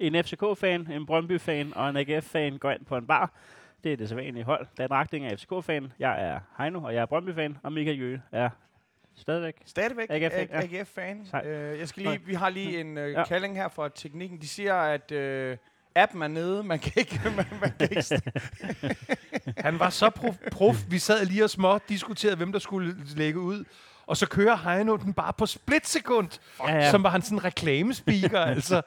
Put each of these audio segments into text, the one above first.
en FCK-fan, en Brøndby-fan og en AGF-fan går ind på en bar. Det er det sædvanlige hold. Dan Ragting er FCK-fan, jeg er Heino, og jeg er Brøndby-fan, og Michael Jøge er stadigvæk. Stadigvæk AGF-fan, ja. AGF-fan. Sej. Øh, jeg skal lige, vi har lige en øh, Ja. kalling her fra teknikken. De siger, at øh, appen er nede. Man kan ikke... Man, man kan ikke Han var så prof, prof. Vi sad lige og små diskuterede, hvem der skulle lægge ud. Og så kører Heino den bare på splitsekund, Ja, ja. som var han sådan en reklamespeaker. altså,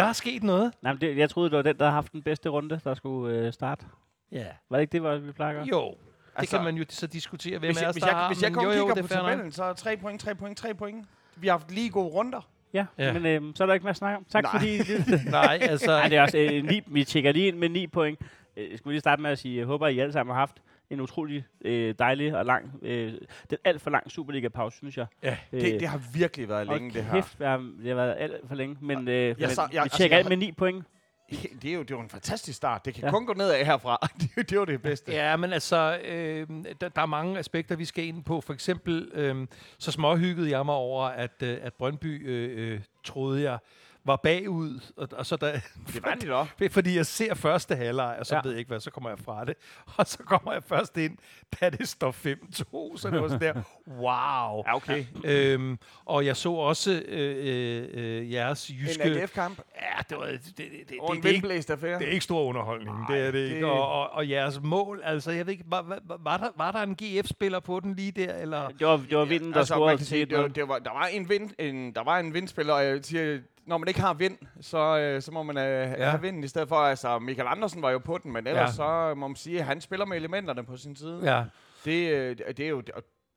der er sket noget. Nej, men det, jeg troede, det var den, der har haft den bedste runde, der skulle øh, starte. Ja. Var det ikke det, hvor vi plejer at gøre? Jo, det Altså, kan man jo så diskutere, hvem hvis, af jeg, os, hvis, der jeg, har. hvis jeg kun jo, jo, kigger det på er tabellen, så er 3 point, 3 point, 3 point. Vi har haft lige gode runder. Ja, Ja. men øh, så er der ikke mere at snakke om. Tak Nej. fordi... Nej, altså... Nej, det er også øh, ni, vi tjekker lige ind med 9 point. Øh, Jeg skulle lige starte med at sige, jeg håber, I alle sammen har haft en utrolig øh, dejlig og lang, øh, den alt for lang Superliga-pause, synes jeg. Ja, Øh, Det, det har virkelig været længe, det her. kæft, det har, det har været alt for længe, men, øh, jeg, men så- jeg- vi altså, tjekker jeg ind med 9 point. Det er jo, det er jo en fantastisk start. Det kan Ja. ja. kun gå nedad herfra. det, er jo- det er jo det bedste. Ja, men altså, øh, der, der er mange aspekter, vi skal ind på. For eksempel, øh, så småhyggede jeg mig over, at, øh, at Brøndby, øh, øh, troede jeg, var bagud. Og, og så der, Det var de da. fordi jeg ser første halvleg, og så Ja. ved jeg ikke hvad, så kommer jeg fra det. Og så kommer jeg først ind, da det står 5-2, så det var sådan der, wow. Ja, okay. Øhm, og jeg så også øh, øh, øh, jeres En jyske... AGF-kamp Ja, det var... Det, det, det, det, og en det, er ikke, affære. det er ikke stor underholdning, Nej, det er det ikke. det- Og, og, og jeres mål, altså jeg ved ikke, var, var, var, der, var der en GF-spiller på den lige der, eller... Det var, det var vinden, der altså, scorede til det var, 1-0. det var, der, var en vind, en, der var en vindspiller, og jeg siger, når man ikke har vind, så, øh, så må man øh, ja. have vinden i stedet for. Altså, Michael Andersen var jo på den, men ellers Ja. så må man sige, at han spiller med elementerne på sin side. Ja. Det, øh, det, er jo,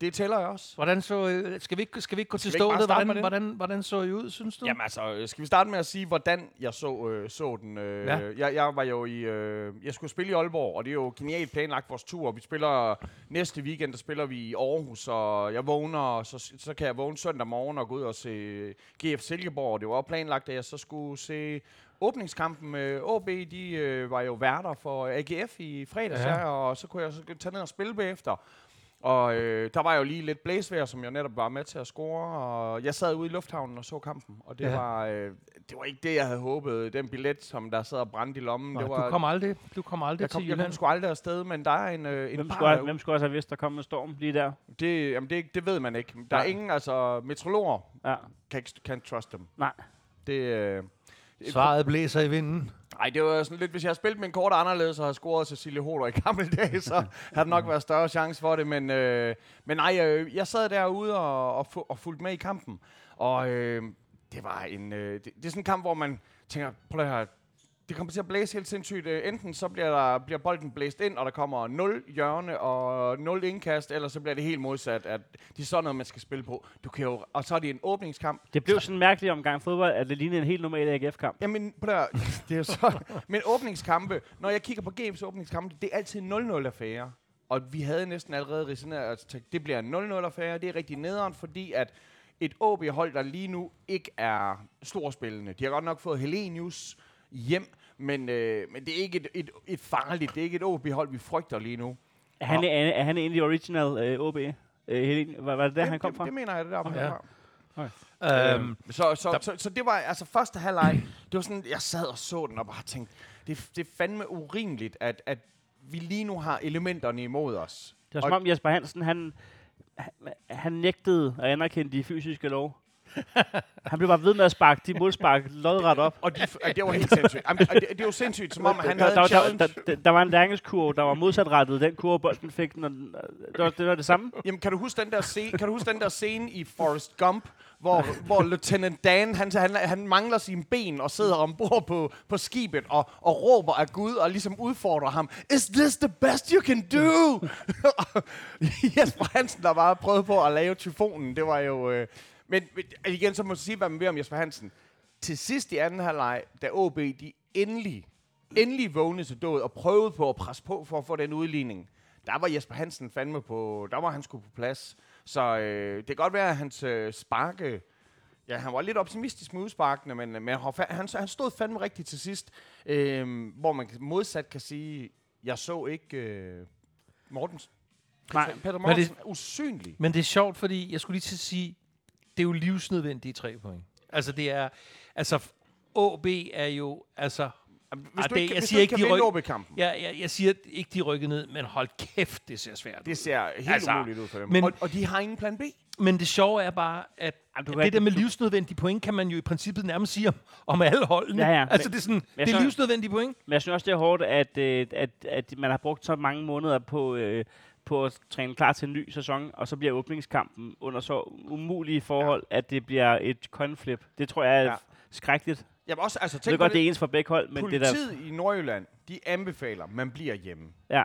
det tæller jo også. Hvordan så... øh, Skal vi ikke, skal vi ikke gå til Skal bare stålet? Hvordan, det? hvordan, hvordan så I ud, synes du? Jamen altså, øh, skal vi starte med at sige, hvordan jeg så, øh, så den? Øh, Ja. jeg, jeg var jo i... Øh, jeg skulle spille i Aalborg, og det er jo genialt planlagt vores tur. Vi spiller næste weekend, der spiller vi i Aarhus, og jeg vågner, og så, så kan jeg vågne søndag morgen og gå ud og se GF Silkeborg. Det var også planlagt, at jeg så skulle se åbningskampen med AB. De øh, var jo værter for AGF i fredags, Ja. ja. og så kunne jeg så tage ned og spille bagefter. Og øh, der var jo lige lidt blæsvejr, som jeg netop var med til at score, og jeg sad ude i lufthavnen og så kampen, og det, Ja. ja. var, øh, det var ikke det, jeg havde håbet. Den billet, som der sad og brændte i lommen, Nå, det var... du kom aldrig, du kom aldrig jeg, kom, til jeg kom Jylland. sgu aldrig afsted, men der er en, øh, en Hvem bar skulle, derude. hvem skulle også have vidst, der kom en storm lige der? Det, jamen det, det ved man ikke. Der er Nej. ingen, altså metrologer Ja. kan ikke kan trust dem. Nej. Det, øh, Svaret blæser i vinden. Nej, det var sådan lidt, hvis jeg havde spillet min kort anderledes og havde scoret Cecilie Hoder i gamle dage, så havde der nok været større chance for det. Men, øh, men nej, øh, jeg sad derude og, og, fu- og fulgte med i kampen. Og øh, det var en, øh, det, det er sådan en kamp, hvor man tænker, prøv at høre, det kommer til at blæse helt sindssygt. Øh, Enten så bliver, der, bliver bolden blæst ind, og der kommer 0 hjørne og 0 indkast, eller så bliver det helt modsat, at det er sådan noget, man skal spille på. Du kan jo, og så er det en åbningskamp. Det blev sådan en mærkelig omgang fodbold, at det lignede en helt normal AGF-kamp. Jamen, på der, det er jo så. Men åbningskampe, når jeg kigger på games åbningskampe, det er altid 0-0 affære. Og vi havde næsten allerede risineret, at det bliver en 0-0 affære. Det er rigtig nederen, fordi at et OB-hold, der lige nu ikke er storspillende. De har godt nok fået Helenius hjem, men, øh, men det er ikke et, et, et farligt, det er ikke et OB-hold, vi frygter lige nu. Er han, er, er han egentlig original øh, OB? Øh, Helene? Var, var det der, det, han kom det, fra? det mener jeg, det der Ja. herfra. Øhm, så, så, der- så, så det var altså første halvleg. Det var sådan, jeg sad og så den og bare tænkte, det, det er fandme urimeligt, at, at vi lige nu har elementerne imod os. Det var som om Jesper Hansen, han, han, han nægtede at anerkende de fysiske lov. han blev bare ved med at sparke de målspark lodret op. Og de, og det var helt sindssygt. Jamen, og det, det var sindssygt, som om han der, havde der, der, challenge. der, der, der var en læringskurve, der var modsatrettet. Den kurve, bolden fik, når den, det, var, det var det samme. Jamen, kan du huske den der scene, kan du huske den der scene i Forrest Gump, hvor, hvor Lieutenant Dan, han, han, han mangler sine ben og sidder ombord på, på skibet og, og råber af Gud og ligesom udfordrer ham. Is this the best you can do? Jesper Hansen, der bare prøvede på at lave tyfonen, det var jo... Øh, men men igen, så må man sige, hvad man vil om Jesper Hansen. Til sidst i anden halvleg, da OB de endelig, endelig vågnede til død og prøvede på at presse på for at få den udligning, der var Jesper Hansen fandme på, der var han sgu på plads. Så øh, det kan godt være, at hans øh, sparke, ja, han var lidt optimistisk med udsparkene, men, men han, han, stod fandme rigtigt til sidst, øh, hvor man modsat kan sige, jeg så ikke øh, Mortensen. Nej. Peter det- Mortensen er usynlig. Men det er sjovt, fordi jeg skulle lige til at sige, det er jo livsnødvendige tre point. Altså det er, altså OB er jo, altså... Hvis Ej, du det- ikke, jeg hvis siger du ikke, ikke de kan vinde ryk- OB-kampen, Jeg, jeg, jeg siger ikke, de rykker ned, men hold kæft, det ser svært ud. det ser helt Altså, umuligt ud for dem. men- og, og de har ingen plan B. Men det sjove er bare, at Jamen, det ikke- der med du- livsnødvendige point, kan man jo i princippet nærmest sige om, om alle holdene. Ja, ja, altså men- det er sådan, det er livsnødvendige point. Men jeg synes også, det er hårdt, at, øh, at, at man har brugt så mange måneder på, øh, på at træne klar til en ny sæson, og så bliver åbningskampen under så umulige forhold, ja. at det bliver et coinflip. Det tror jeg er Ja. skrækkeligt. Jamen også, altså, tænk ved på godt, det er det. ens for begge hold, men det der... Politiet i Nordjylland, de anbefaler, man bliver hjemme. Ja,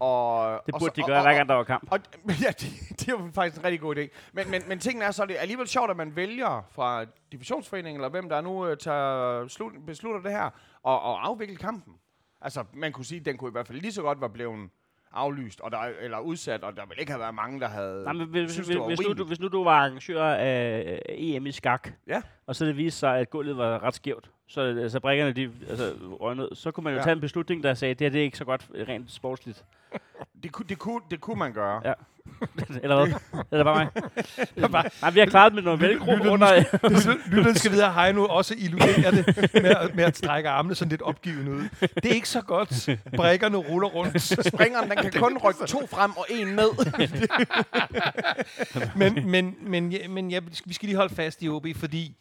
Og, det og burde så- de og- gøre, og- hver gang der var kamp. Og, ja, det, det er jo faktisk en rigtig god idé. Men, men, men tingen er så, det er alligevel sjovt, at man vælger fra divisionsforeningen, eller hvem der nu uh, tager, slut, beslutter det her, og, og afvikle kampen. Altså, man kunne sige, at den kunne i hvert fald lige så godt være blevet aflyst, og der, eller udsat, og der ville ikke have været mange, der havde Nej, men hvis, synes, hvis, hvis, nu, du, hvis nu du var arrangør af EM i skak, Ja. og så det viste sig, at gulvet var ret skævt, så altså, brækkerne de, altså, røg ned, så kunne man jo Ja. tage en beslutning, der sagde, at det her det er ikke så godt rent sportsligt. Det, kunne, det, kunne, det kunne man gøre. Ja. Eller hvad? Eller bare mig? Nej, vi har klaret med noget velcro under... Lytterne skal vide, at Heino også illustrerer det med, at- med at strække armene sådan lidt opgivende ud. Det er ikke så godt. Brækkerne ruller rundt. Springeren, den kan kun rykke to frem og en ned. men, men, men, ja, men ja, vi skal lige holde fast i OB, fordi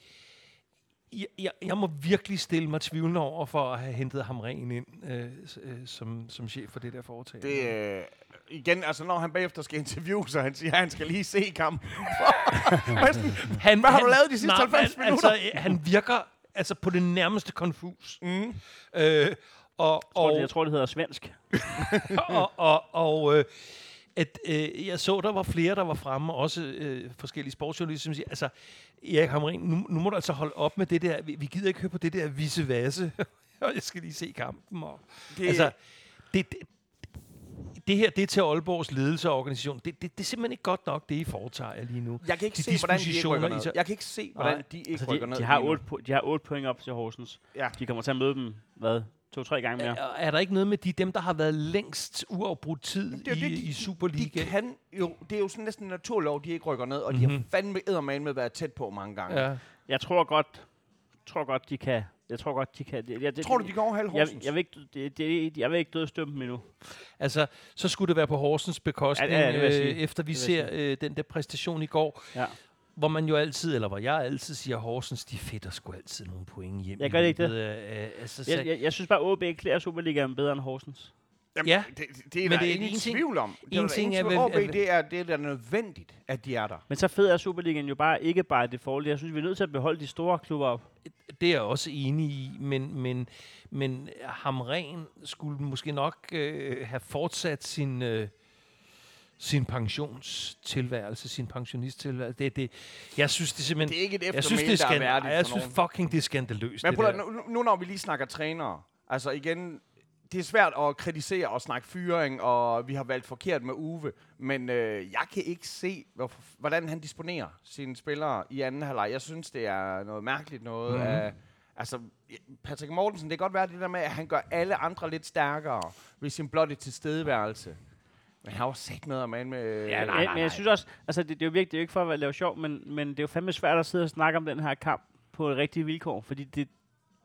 jeg, jeg, jeg må virkelig stille mig tvivlende over for at have hentet ham ren ind øh, øh, som, som chef for det der foretagende. Det, øh, igen, altså når han bagefter skal interviewe, så han siger, at han skal lige se kampen. Han, Hvad har du lavet de sidste nej, 90 han, minutter? Altså, øh, han virker altså på det nærmeste konfus. Mm. Øh, og, tror, og, det, jeg tror, det hedder svensk. og, og, og øh, at, øh, jeg så, der var flere, der var fremme, også øh, forskellige sportsjournalister, som siger, altså, Erik Hamrin, nu, nu må du altså holde op med det der, vi, vi gider ikke høre på det der visse vasse, og jeg skal lige se kampen. Og, Det, altså, det, det, det her, det er til Aalborgs ledelse og organisation. Det, det, det er simpelthen ikke godt nok, det I foretager jer lige nu. jeg kan ikke de se, hvordan de ikke rykker ned. Jeg kan ikke se, hvordan Nej. de ikke Altså, rykker de, ned. de, har lige nu. 8, po- de har 8 point op til Horsens. Ja. De kommer til at møde dem, hvad, to-tre gange mere. Er, er der ikke noget med de, dem, der har været længst uafbrudt tid Det er jo i, det, de- i De Superliga? kan jo, det er jo sådan næsten en naturlov, de ikke rykker ned, og mm-hmm. de har fandme eddermane med været tæt på mange gange. Ja. Jeg tror godt, tror godt, de kan. Jeg tror godt, de kan. Jeg, jeg, Tror du, de går over halv jeg, Horsens? jeg, vil ikke, det, det, jeg vil ikke dødstømme dem endnu. Altså, så skulle det være på Horsens bekostning, Ja, ja, det øh, efter vi Det ser øh, den der præstation i går, Ja. hvor man jo altid, eller hvor jeg altid siger, Horsens, de fedter sgu altid nogle point hjem. Jeg gør det ikke løbet af- altså, så, Jeg, jeg, jeg synes bare, at OB klæder Superligaen bedre end Horsens. Jamen, Ja, det, det er men der det er ingen en ting- tvivl om. Det en er der ting ingen er tvivl om. vel- OB, det er, det er da nødvendigt, at de er der. Men så fed er Superligaen jo bare ikke bare det forlige. Jeg synes, vi er nødt til at beholde de store klubber op. det er jeg også enig i, men, men, men Hamren skulle måske nok øh, have fortsat sin, øh, sin pensionstilværelse, sin pensionisttilværelse. Det, det, jeg synes, det er simpelthen... Det er ikke et jeg synes, det er der er skand- værdigt Ej, jeg synes fucking, det er skandaløst. Men det prøv, der. nu, nu når vi lige snakker trænere, altså igen, det er svært at kritisere og snakke fyring, og vi har valgt forkert med Uwe, men øh, jeg kan ikke se, hvor, hvordan han disponerer sine spillere i anden halvleg. Jeg synes, det er noget mærkeligt noget mm. af... Altså, Patrick Mortensen, det kan godt være det der med, at han gør alle andre lidt stærkere ved sin blotte tilstedeværelse. Men han var sat med at man med... Ja, nej, men, nej, men jeg nej. synes også, altså det, det er jo virkelig det er jo ikke for at lave sjov, men, men det er jo fandme svært at sidde og snakke om den her kamp på et rigtige vilkår, fordi det,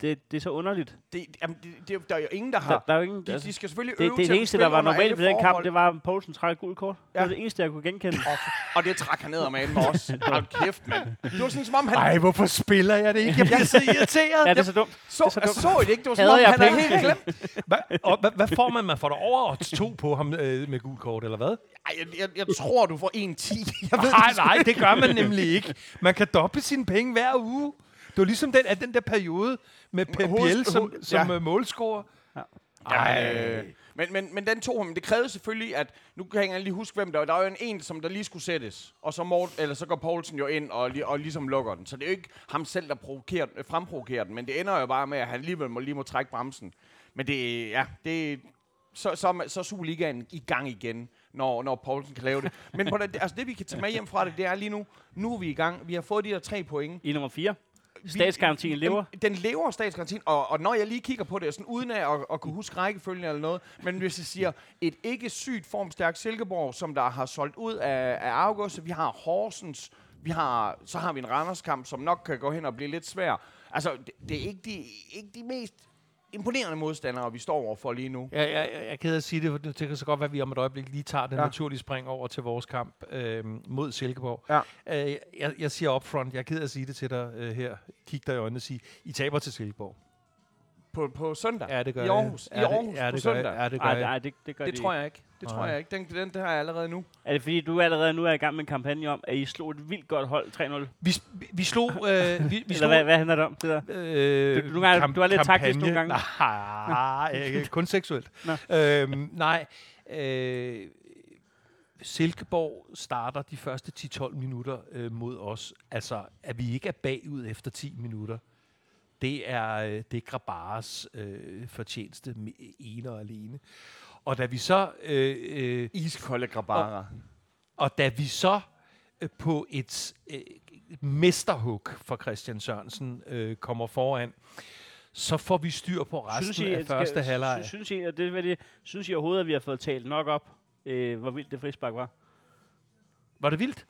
det, det er så underligt. Det, jamen, det, det, er jo- der er jo ingen, der Der, har... der er jo ingen, De, altså, de skal selvfølgelig det, øve det, til det eneste, der var normalt ved den kamp, det var, at Poulsen trak et gult kort. Ja. Det var det eneste, jeg kunne genkende. Og, og det trak han ned om anden også. Hold kæft, mand. Det var sådan, som om han... Ej, hvorfor spiller jeg det ikke? Jeg bliver så irriteret. ja, det er så dumt. så, det er så altså, dumt. så det ikke? Det var som om, han penge? helt glemt. Hva, og, hvad, hvad får man? Man får der over to på ham øh, med gul kort, eller hvad? Ej, jeg, jeg, jeg tror, du får 1-10. Jeg ved Nej, det sgu nej, det gør man nemlig ikke. Man kan doble sine penge hver uge. Det var ligesom den, at den der periode med Pep Biel som, som ja. ja. målscorer. Jamen, øh, men, men, men den tog ham. Det krævede selvfølgelig, at... Nu kan jeg ikke lige huske, hvem der var. Der var jo en, en, som der lige skulle sættes. Og så, Mort, eller så går Poulsen jo ind og, og ligesom lukker den. Så det er jo ikke ham selv, der provokerer, den- fremprovokerer den. Men det ender jo bare med, at han alligevel må, lige må trække bremsen. Men det, ja, det, så, så, er så er Superligaen i gang igen, når, når Poulsen kan lave det. Men på det, altså det, vi kan tage med hjem fra det, det er lige nu, nu er vi i gang. Vi har fået de der tre point. I nummer 4. Statsgarantien lever. Den, den lever statsgarantien, og, og når jeg lige kigger på det, sådan uden af at, at kunne huske rækkefølgen eller noget, men hvis jeg siger, et ikke sygt formstærkt Silkeborg, som der har solgt ud af, af august, vi har Horsens, vi har, så har vi en Randerskamp, som nok kan gå hen og blive lidt svær. Altså, det, det er ikke de, ikke de mest imponerende modstandere, vi står overfor lige nu. Jeg, jeg, jeg er ked af at sige det, for det kan så godt være, at vi om et øjeblik lige tager den Ja. ja. naturlige spring over til vores kamp øh, mod Silkeborg. Ja. Øh, jeg, jeg siger upfront, jeg er ked af at sige det til dig øh, her. Kig dig i øjnene og sige, I taber til Silkeborg. På, på søndag. Ja, det gør I. Aarhus. I Ja, det- Aarhus ja, på det gør søndag. Ja, det gør jeg. nej, det, det gør Det de tror ikke. jeg ikke. Det tror Nej. jeg ikke. Den, den, den har jeg allerede nu. Er det fordi, du allerede nu er i gang med en kampagne om, at I slog et vildt godt hold 3-0? Vi, vi, vi slog... Øh, vi, vi Eller slog hvad, hvad handler det om, det der? Øh, Du- du- nogle gange- du er lidt taktisk nogle gange. Nej, ikke, kun seksuelt. Nå. øhm, nej. Øh, Silkeborg starter de første 10-12 minutter øh, mod os. Altså, at vi ikke er bagud efter 10 minutter, det er, øh, det er Grabares øh, fortjeneste ene og alene. Og da vi så... Øh, øh, Iskolde Grabara. og da vi så øh, på et øh, mesterhug for Christian Sørensen øh, kommer foran, så får vi styr på resten af at- første skal- halvleg. Sy- synes, I, at det, det, synes I overhovedet, at vi har fået talt nok op, øh, hvor vildt det frispark var? Var det vildt?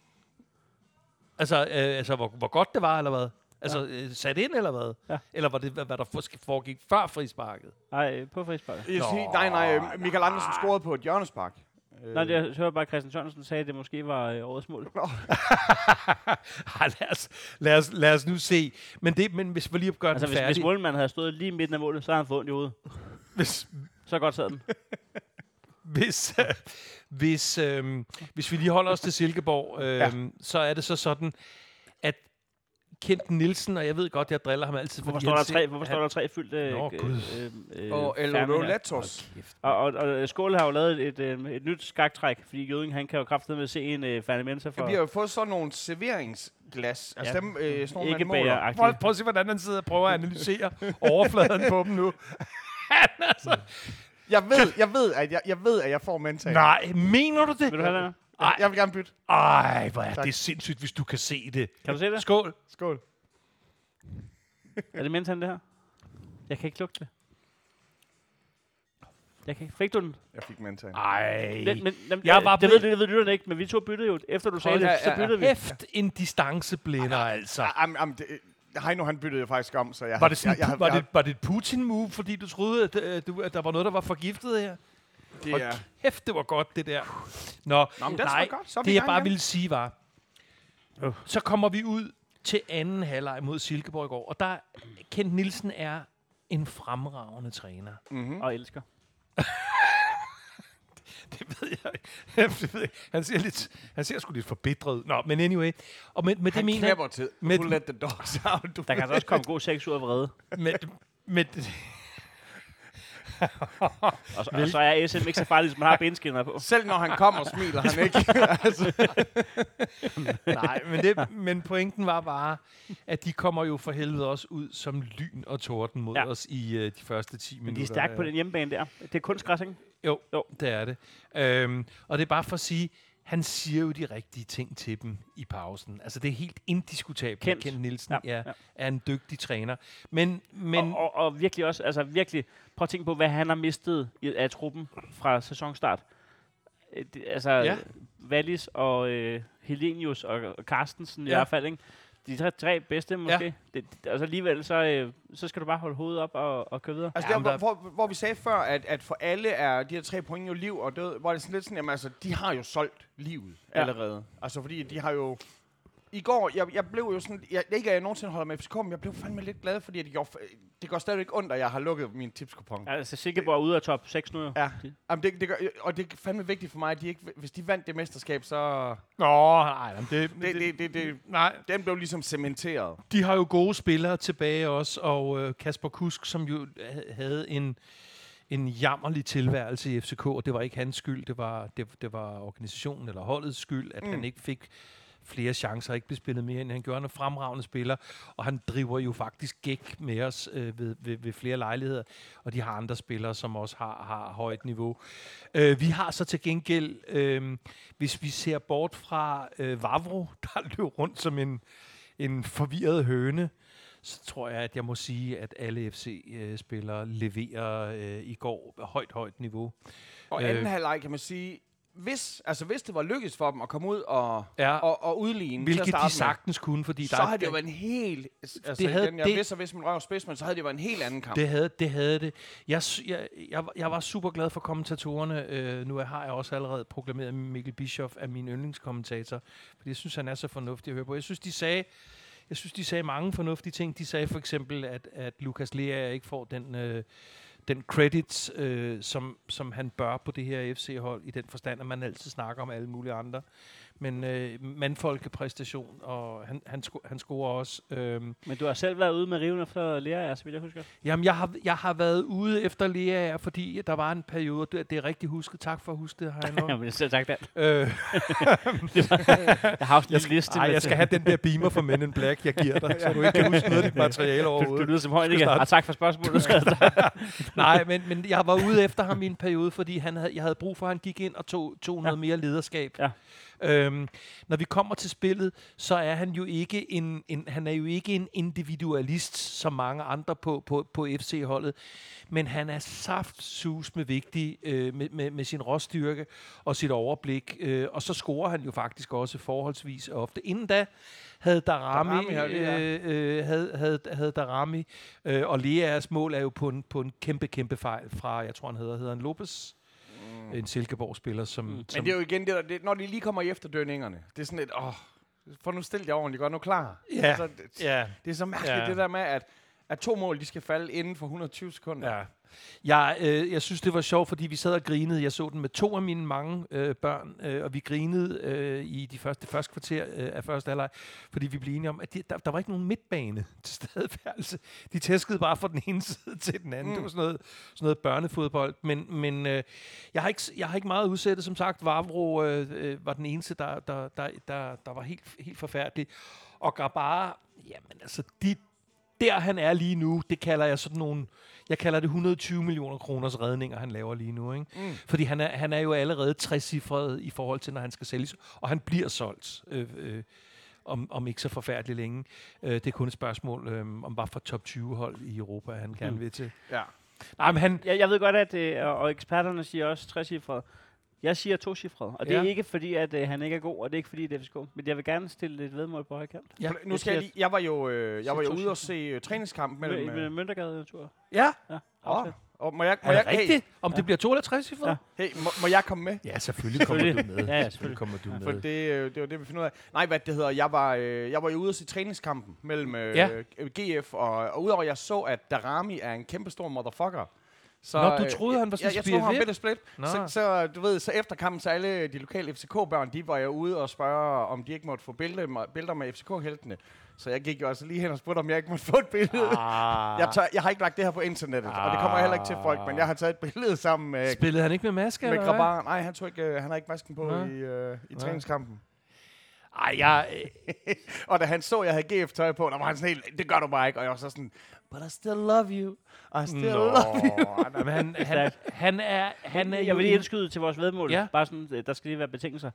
Altså, øh, altså hvor, hvor godt det var, eller hvad? Altså, øh, sat ind, eller hvad? Ja. Eller var det, hvad, der for- foregik før frisparket? Nej, på frispark. Jeg siger, nej, nej, øh, Michael Andersen scorede på et hjørnespark. Øh, Nej, det, jeg hørte bare, at Christian Sørensen sagde, at det måske var øh, årets mål. Ej, lad, os, lad, os, lad os nu se. Men, det, men hvis vi lige gør Altså, den hvis, færdig... hvis målmanden havde stået lige i midten af målet, så havde han fået ondt i hovedet. hvis, Så godt sad den. hvis, øh, hvis, øh, hvis vi lige holder os til Silkeborg, øh, Ja. ja. så er det så sådan, Kent Nielsen, og jeg ved godt, jeg driller ham altid, Hvorfor står der tre, hvorfor står der tre fyldte... Nå, øh, Gud. øh, øh, Og. Og, og, og Skål har jo lavet et, et, et nyt skaktræk, fordi Jøding, han kan jo kraftigt med se en Fernand Mensa for... Vi har jo fået sådan nogle serveringsglas. Altså Ja. dem, øh, sådan nogle, Ikke man Prøv, prøv at se, hvordan han sidder og prøver at analysere overfladen på dem nu. Han er så... Jeg ved, jeg ved, at jeg, jeg ved, at jeg får mental. Nej, mener du det? Vil du have den her? Jeg, vil gerne bytte. Ej, hvor er Tak. det sindssygt, hvis du kan se det. Kan du se det? Skål. Skål. Er det Mensa, det her? Jeg kan ikke lugte det. Jeg kan ikke. Fik du den? Jeg fik mental. Ej. Men, men, men, Jeg var det, ved- ved, det ved lytterne ikke, men vi to byttede jo. Efter du sagde Hold det, da- så ja, byttede vi. Hæft en distanceblinder, altså. Am, am, det, Heino, han byttede jo faktisk om, så jeg... Var det, sådan, jeg, jeg, var, jeg, det, var det et Putin-move, fordi du troede, at, øh, du, at der var noget, der var forgiftet her? Det Hold er, kæft, det var godt, det der. Nå, Nå, men det nej, godt. Så er vi det i jeg gang bare igen. ville sige var, så kommer vi ud til anden halvleg mod Silkeborg i går, og der Kent Nielsen er en fremragende træner. Mm-hmm. Og elsker. Det ved jeg ikke. det ved jeg. ikke. Han ser, lidt, han ser sgu lidt forbitret ud. Nå, men anyway. Og med, med det Han mener knæpper til. med- Who let the dogs out? Du Der kan altså også komme god sex ud af vrede. med, med, Og så, og så er SM ikke så farligt, hvis man har benskinner på. Selv når han kommer, smiler han ikke. altså, Nej, men, det, men pointen var bare, at de kommer jo for helvede også ud som lyn og torden mod Ja. os i uh, de første 10 minutter. Men de er stærke på den hjemmebane der. Det er kunstgræs, ikke? Jo, Jo. jo. det er det. Øhm, og det er bare for at sige, han siger jo de rigtige ting til dem i pausen. Altså det er helt indiskutabelt, Kent. at Kent Nielsen Ja, ja. ja. er en dygtig træner. Men, men Og, og, og virkelig også, altså virkelig, prøv at tænke på, hvad han har mistet i, af truppen fra sæsonstart. Øh, Det, altså, ja. Ja. Wallis og øh, Helenius og, og Carstensen ja. i Ja. hvert fald, ikke? De tre, tre bedste måske. Ja. Det, det, altså alligevel, så, øh, så skal du bare holde hovedet op og, og køre videre. altså Jamen, der, der- hvor, hvor, hvor vi sagde før, at, at for alle er de her tre point jo liv og død, hvor det er sådan lidt sådan, jamen altså, de har jo solgt livet Ja. ja. allerede. Altså fordi de har jo... I går, jeg, jeg blev jo sådan, jeg, ikke at jeg nogensinde holder med FCK, men jeg blev fandme lidt glad, fordi det, gjorde, det går stadigvæk ondt, at jeg har lukket min tipskupon. Altså Silkeborg er ude af top 6 nu jo. ja. Jamen, det, det gør, og det er fandme vigtigt for mig, at de ikke, hvis de vandt det mesterskab, så... Nå, nej, det, Det, det, det, det, nej, den blev ligesom cementeret. de har jo gode spillere tilbage også, og øh, Kasper Kusk, som jo ha- havde en, en jammerlig tilværelse i FCK, og det var ikke hans skyld, det var, det, det var organisationen eller holdets skyld, at. Mm. han ikke fik flere chancer, ikke blev spillet mere, end han gjorde. Han er en fremragende spiller, og han driver jo faktisk gæk med os øh, ved, ved, ved flere lejligheder, og de har andre spillere, som også har, har højt niveau. Øh, vi har så til gengæld, øh, hvis vi ser bort fra øh, Vavro, der løb rundt som en, en forvirret høne, så tror jeg, at jeg må sige, at alle FC-spillere leverer øh, i går højt, højt niveau. Og Øh. anden halvleg kan man sige, hvis, altså, hvis det var lykkedes for dem at komme ud og, Ja. og, og udligne til Hvilket at starte de sagtens kunne, fordi med, så der, havde det jo været en helt... Altså, Det havde- igen, jeg det- vidste, hvis man røv spids, men så havde det været en helt anden kamp. Det havde det. Havde det. Jeg, jeg, jeg, var- jeg var super glad for kommentatorerne. Øh, nu har jeg også allerede proklameret Mikkel Bischoff af min yndlingskommentator, fordi jeg synes, han er så fornuftig at høre på. Jeg synes, de sagde, jeg synes, de sagde mange fornuftige ting. De sagde for eksempel, at, at Lukas Lea ikke får den, øh, den credits, øh, som, som han bør på det her FC-hold, i den forstand, at man altid snakker om alle mulige andre. Men øh, mandfolkepræstation, og han, han, sko- han scorer også. Øh, Men du har selv været ude med riven efter Lea, så vidt jeg husker. Jamen, jeg har, jeg har været ude efter Lea, fordi der var en periode, det, det er rigtig husket. Tak for at huske det, Heino. Jamen, selv tak, Dan. øh, Jeg har også en lille liste. ej, jeg skal have den der beamer fra Men in Black, jeg giver dig, så du ikke kan huske noget af dit materiale Du, du overhovedet. lyder som højt Skal starte. Ah, tak for spørgsmålet. Skal jeg Nej, men, men jeg var ude efter ham i en periode, fordi han havde, jeg havde brug for, at han gik ind og tog, tog noget Ja. mere lederskab. Ja. Øhm, når vi kommer til spillet, så er han jo ikke en, en, han er jo ikke en individualist, som mange andre på, på, på FC-holdet, men han er saftsus med vigtig øh, med, med, med sin råstyrke og sit overblik, øh, og så scorer han jo faktisk også forholdsvis ofte. Inden da havde Darami, Darami øh, øh, havde, havde, havde Darami øh, og Leas mål er jo på en, på en kæmpe, kæmpe fejl fra, jeg tror han hedder, hedder han Lopez. En Silkeborg-spiller, som, Mm. som Men det er jo igen, det, der, det, når de lige kommer i efterdønningerne, det er sådan lidt, åh, få nu stillet jer ordentligt, godt nu klar. Ja. Altså, det, ja, det er så mærkeligt, Ja. det der med, at, at to mål, de skal falde inden for 120 sekunder. Ja. Jeg, øh, jeg synes, det var sjovt, fordi vi sad og grinede. Jeg så den med to af mine mange øh, børn, øh, og vi grinede øh, i de første, det første kvarter øh, af første halvleg, fordi vi blev enige om, at de, der, der var ikke nogen midtbane til stedværelse. De tæskede bare fra den ene side til den anden. Mm. Det var sådan noget, sådan noget børnefodbold. Men, men øh, jeg, har ikke, jeg har ikke meget udsættet. Som sagt, Vavro øh, øh, var den eneste, der, der, der, der, der var helt, helt forfærdelig. Og Grabara, jamen altså, de, der han er lige nu, det kalder jeg sådan nogle, jeg kalder det 120 millioner kroners redninger, han laver lige nu. Ikke? Mm. Fordi han er, han er jo allerede 60 i forhold til, når han skal sælges. Og han bliver solgt øh, øh, om, om ikke så forfærdeligt længe. Øh, det er kun et spørgsmål øh, om bare for top 20 hold i Europa, han gerne Mm. vil til. ja. Nej, men han, Jeg, jeg ved godt, at øh, og og eksperterne siger også trecifret. Jeg siger tocifret, og det er Ja. ikke fordi, at øh, han ikke er god, og det er ikke fordi, det er FCK. Men jeg vil gerne stille et vedmål på højkant. Ja, nu jeg skal jeg lige, jeg var jo, øh, jeg var jo to ude og cifre. se øh, træningskamp Med, mellem... med Øh, Møntergade-tur. ja, Ja, Åh, aftale. og må jeg, må er jeg, det rigtigt? Om Ja. det bliver 2 eller 3 cifre? Ja. Hey, hey, må, må jeg komme med? ja, selvfølgelig kommer du med. Ja, ja, selvfølgelig kommer du For med. det, øh, det var det, vi finder ud af. Nej, hvad det hedder, jeg var, øh, jeg var jo ude at se træningskampen mellem øh, Ja. GF, og, og udover at jeg så, at Darami er en kæmpe stor motherfucker. Så, Nå, du øh, troede, han var sådan jeg, jeg tror, han var split. Så, så, du ved, så efter kampen, så alle de lokale FCK-børn, de var jo ude og spørge, om de ikke måtte få billeder, billeder med FCK-heltene. Så jeg gik jo altså lige hen og spurgte, om jeg ikke måtte få et billede. Ah. Jeg, tør, jeg har ikke lagt det her på internettet, og det kommer jeg heller ikke til folk, men jeg har taget et billede sammen med, Spillede han ikke med maske? med? Grabar. Nej, han, tog ikke, øh, han har ikke masken på Nå. i, øh, i Nå. træningskampen. Ej, jeg, øh, Og da han så, at jeg havde GF-tøj på, der var han sådan helt, det gør du bare ikke. Og jeg var så sådan, but I still love you. I still Nå, love you. men han, han, han er, han er jeg vil lige indskyde til vores vedmål. Ja. Bare sådan, øh, der skal lige være betingelser.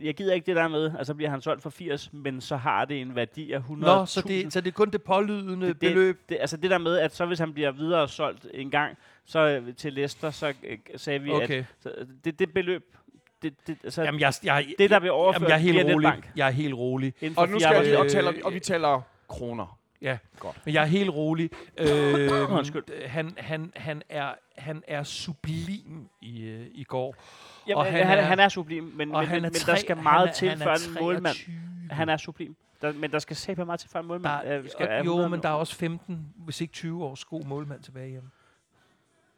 Jeg gider ikke det der med, altså bliver han solgt for 80, men så har det en værdi af 100.000. Nå, så det, så det er kun det pålydende det, beløb. Det, altså det der med, at så hvis han bliver videre solgt en gang, så øh, til Leicester, så øh, sagde vi, Okay. at så, øh, det, det beløb, det, det, altså, Jamen, jeg, jeg, det der bliver overført jamen, jeg er helt rolig. Jeg er helt rolig. Og nu skal arbejdsdage. og, taler, og vi taler kroner. Ja, Godt. men jeg er helt rolig. Øh, Undskyld. han, han, han, er, han er sublim i, øh, i går. Jamen, og han, han er- han er sublim, men, men, han men, er men tre, der skal meget han er, til han for er en målmand. 23. Han er sublim. Der, men der skal sæbe meget til for en målmand. Der, øh, skal, jo, 100 men der er også 15, hvis ikke 20 års god målmand tilbage hjemme.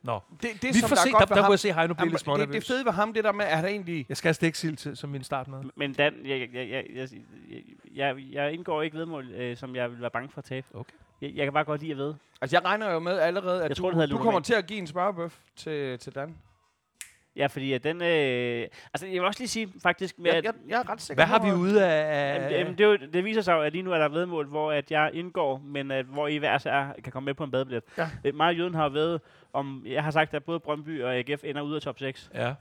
Nå, Det, det, vi som får der se. er godt Der, ved der ham, kunne jeg se Heino blive lidt det, det fede ved ham, det der med, at han egentlig... Jeg skal have stegsild til, som min startmad. Men Dan, jeg, jeg, jeg, jeg, jeg, jeg, indgår ikke vedmål, øh, som jeg vil være bange for at tabe. Okay. Jeg, jeg kan bare godt lide at vide. Altså, jeg regner jo med allerede, at Jeg du, tror, du kommer til at give en smørbøf til, til Dan. Ja, fordi at den... Øh, altså, jeg vil også lige sige faktisk... Med, Jeg, at, jeg, jeg er ret sikker Hvad har vi ude af... Jamen, det, jamen, det, jo, det viser sig jo, at lige nu er der vedmål, hvor at jeg indgår, men at, hvor I hver er, kan komme med på en badebillet. Ja. Øh, Meget jøden har været om, jeg har sagt, at både Brøndby og AGF ender ud af top 6. Ja,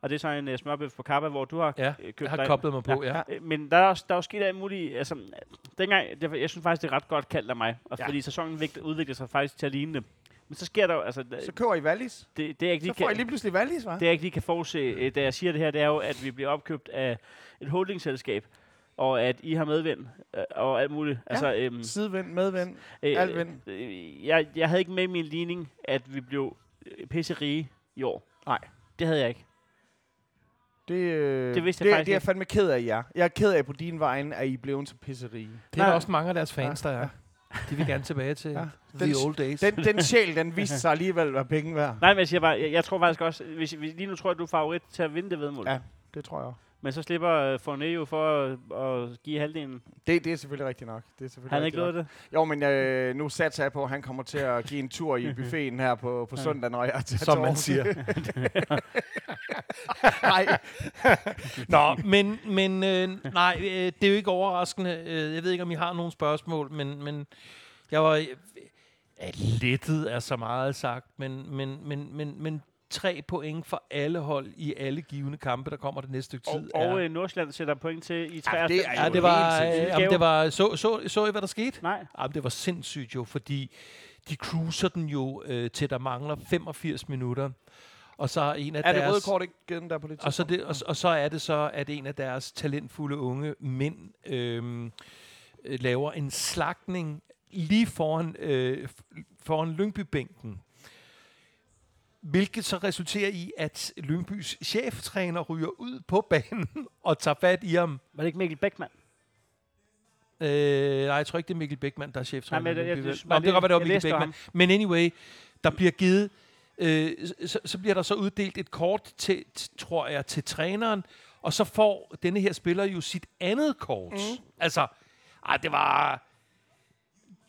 Og det er så en uh, smørbøf på Kappa, hvor du har ja. øh, købt Jeg har dig- koblet mig på, ja. Øh, Men der er, også, der er jo sket alt muligt. Altså, dengang, det, jeg synes faktisk, det er ret godt kaldt af mig. Og Ja. ja. Fordi sæsonen udviklede sig faktisk til at ligne det. Men så sker der jo, altså, Så køber I Wallis. det, det, jeg ikke Så lige får I kan, lige pludselig Wallis, hva'? det jeg ikke lige kan forudse, øh, da jeg siger det her, det er jo, at vi bliver opkøbt af et holdingselskab, og at I har medvind, øh, og alt muligt. Ja. Altså, øhm, Sidevind, medvind. øh, alt vind. øh, jeg, jeg havde ikke med i min ligning, at vi blev øh, pisse rige i år. Nej. Det havde jeg ikke. Det, øh, Det vidste jeg det, faktisk det er jeg ikke. fandme ked af jer. Jeg er ked af på din vegne, at I blev så pisserige. Det er Nej. der også mange af deres fans, Ja, der er. De vil gerne tilbage til Ja. the Den- old days. Den, den sjæl, den viste sig alligevel at være penge værd. Nej, men jeg siger bare, jeg, jeg tror faktisk også, hvis, hvis lige nu tror jeg, at du er favorit til at vinde det vedmål. Ja. Det tror jeg også. Men så slipper uh, Fournier jo for at, at give halvdelen. Det, det er selvfølgelig rigtigt nok. Det er selvfølgelig Han har rigtigt ikke det. Jo, men øh, nu satser jeg på, at han kommer til at give en tur i buffeten her på, på søndag, når jeg er til Som man siger. Nej, Nå, men, men øh, nej, øh, det er jo ikke overraskende. Øh, jeg ved ikke, om I har nogle spørgsmål, men, men jeg var... Øh, lettet er så meget sagt, men, men, men, men, men tre point for alle hold i alle givende kampe, der kommer det næste stykke Og, tid. og er, øh, Nordsjælland sætter point til i 93. det er ja, det var, øh, jamen, det var så, så, så I, hvad der skete? Nej, Jamen, det var sindssygt jo, fordi de cruiser den jo øh, til, der mangler 85 minutter. Og så er en af er det deres... røde kort den der på det Og så, tidspunkt? det, og, og så er det så, at en af deres talentfulde unge mænd øhm, øh, laver en slagning lige foran, øh, foran Lyngbybænken. Hvilket så resulterer i, at Lyngbys cheftræner ryger ud på banen og tager fat i ham. var det ikke Mikkel Beckmann? Øh, nej, jeg tror ikke, det er Mikkel Beckmann, der er cheftræner. Nej, men jeg- Lyngby. jeg- Nå, det kan godt være, det var jeg Mikkel Beckmann. Men anyway, der bliver givet... Øh, så, så bliver der så uddelt et kort til, tror jeg, til træneren, og så får denne her spiller jo sit andet kort. Mm. Altså, ej, det var...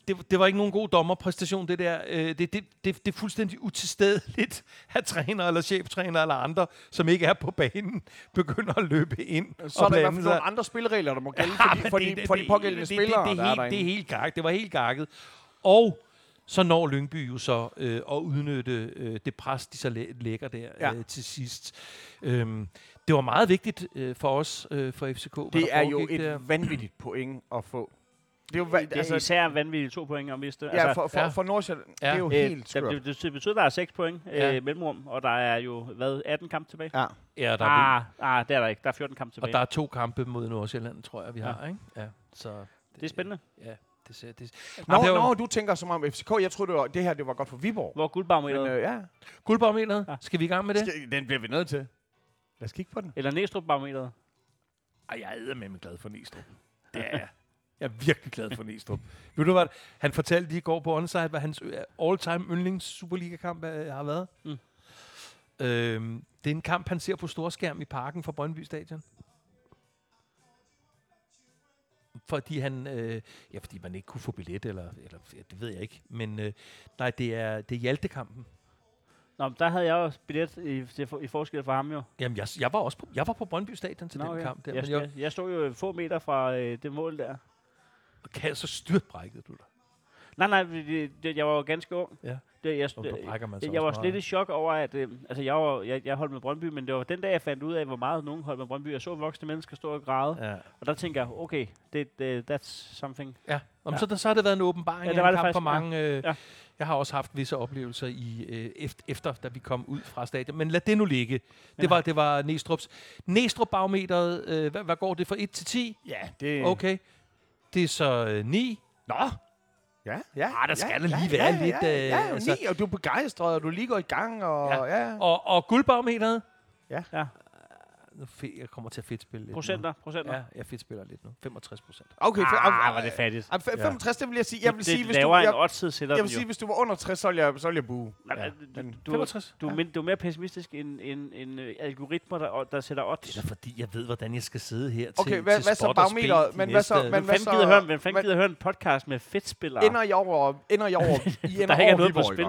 Det, det var ikke nogen god dommerpræstation, det der. Øh, det, det, det, det er fuldstændig utilstedeligt, at træner eller cheftræner eller andre, som ikke er på banen, begynder at løbe ind så er og der i hvert fald nogle andre spilleregler, der må gælde Ja, for de, for det- de, det- for de pågældende det- spillere, det, det, der det, er er helt, det er helt gakket. Det var helt gakket. Og så når Lyngby jo så øh, at udnytte øh, det pres, de så læ- lægger der Ja. øh, til sidst. Øhm, det var meget vigtigt øh, for os, øh, for FCK. Det der er jo et der. vanvittigt point at få. Det er jo Det er altså, især vanvittigt to point at miste. ja, for, for, ja. for Nordsjælland, Ja. det er jo Øh, helt det, skørt. det, det betyder, at der er 6 point Ja. øh, mellemrum, og der er jo, hvad, 18 kampe tilbage? Ja. Ja, der er, Ah, ah, det er der ikke. Der er 14 kampe og tilbage. der er to kampe mod Nordsjælland, tror jeg, vi Ja. har. Ikke? Ja, så det er spændende. Ja, det ser det. Nå, Nå, det var, nå, du tænker som om FCK. Jeg troede, det, var, det her det var godt for Viborg. Hvor er guldbarometeret? Men øh, ja, Guldbarometeret. Ja. Skal vi i gang med det? Skal, den bliver vi nødt til. Lad os kigge på den. Eller Næstrup-barometeret? Ej, jeg er med glad for Næstrup. Det er jeg. Jeg er virkelig glad for Næstrup. Ved du hvad? Han fortalte lige i går på onside, hvad hans øh, all-time yndlings Superliga-kamp øh, har været. Mm. Øhm, det er en kamp, han ser på storskærm i parken for Brøndby Stadion. Fordi han, øh, ja, fordi man ikke kunne få billet, eller, eller ja, det ved jeg ikke. Men øh, nej, det er, det er Hjalte-kampen. Nå, men der havde jeg også billet i, til, i forskel for ham jo. Jamen, jeg, jeg var også på, jeg var på Brøndby Stadion til Nå, den okay. kamp. Der, jeg, men jeg, jeg, jeg stod jo få meter fra øh, det mål der. Kan så styrtbrækkede du dig. Nej, nej, det, det, jeg var jo ganske ung. Ja. Det, jeg, Og jeg, jeg var lidt i chok over, at øh, altså, jeg, var, jeg, jeg holdt med Brøndby, men det var den dag, jeg fandt ud af, hvor meget nogen holdt med Brøndby. Jeg så voksne mennesker stå og græde, Ja. og der tænker jeg, okay, det, det, that's something. Ja, Om, Ja. Så, der, så har det været en åbenbaring Ja, det var det kamp for faktisk, ja. mange. Øh, Ja. Jeg har også haft visse oplevelser i øh, efter, efter, da vi kom ud fra stadion. Men lad det nu ligge. Det Ja. var, det var Næstrup's. Næstrup-barometeret, øh, hvad, hvad går det fra 1 til 10? Ja, det... Okay. Det er så øh, 9. Nå. Ja, ja. Ah, der skal ja, da lige ja, være ja, lidt, Ja, øh, ja, ja altså- ni, og du er begejstret, og du lige går i gang, og Ja. ja. ja. Og, og guldbarometeret? Ja, Nu fe- Jeg kommer til at fedtspille lidt procenter, nu. procenter. Ja, jeg fedtspiller lidt nu. 65 procent. Okay, for, Ah, var det fattigt. Ah, fe- 65, det vil jeg sige. Jeg vil det sige, hvis du, laver en jeg, odds jeg den vil sige, hvis du var under 60, så ville jeg, så ville jeg bue. Nej, Ja, ja, men du, du, 65? du, er min, du er mere pessimistisk end, end, end øh, algoritmer, der, der sætter odds. Det er fordi, jeg ved, hvordan jeg skal sidde her til, Okay, hvad- til hvad så de Men hvad så- men hvad fanden så- gider høre, hvem fanden gider høre en podcast med fedtspillere? Ender I over, ender I over, I ender der ikke er over noget på Viborg, spil.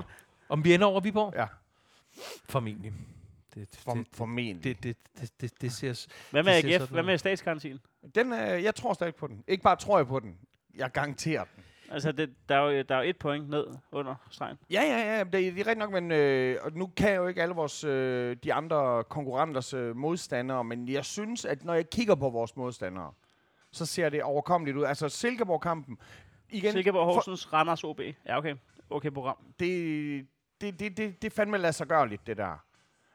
Om vi ender over Viborg? Ja, Formentlig. Det, for, det, formentlig. det, det, det, det, det ser... Hvad med AGF? Hvad med statsgarantien? Den, øh, jeg tror stadig på den. Ikke bare tror jeg på den. Jeg garanterer den. Altså, det, der, er jo, der er jo et point ned under stregen. Ja, ja, ja. Det, det er rigtigt nok, men øh, og nu kan jeg jo ikke alle vores, øh, de andre konkurrenters øh, modstandere, men jeg synes, at når jeg kigger på vores modstandere, så ser det overkommeligt ud. Altså Silkeborg-kampen, igen, Silkeborg, for- Horsens, Randers, OB. Ja, okay. Okay program. det, det, det, det, det fandme lader sig gøre lidt, det der.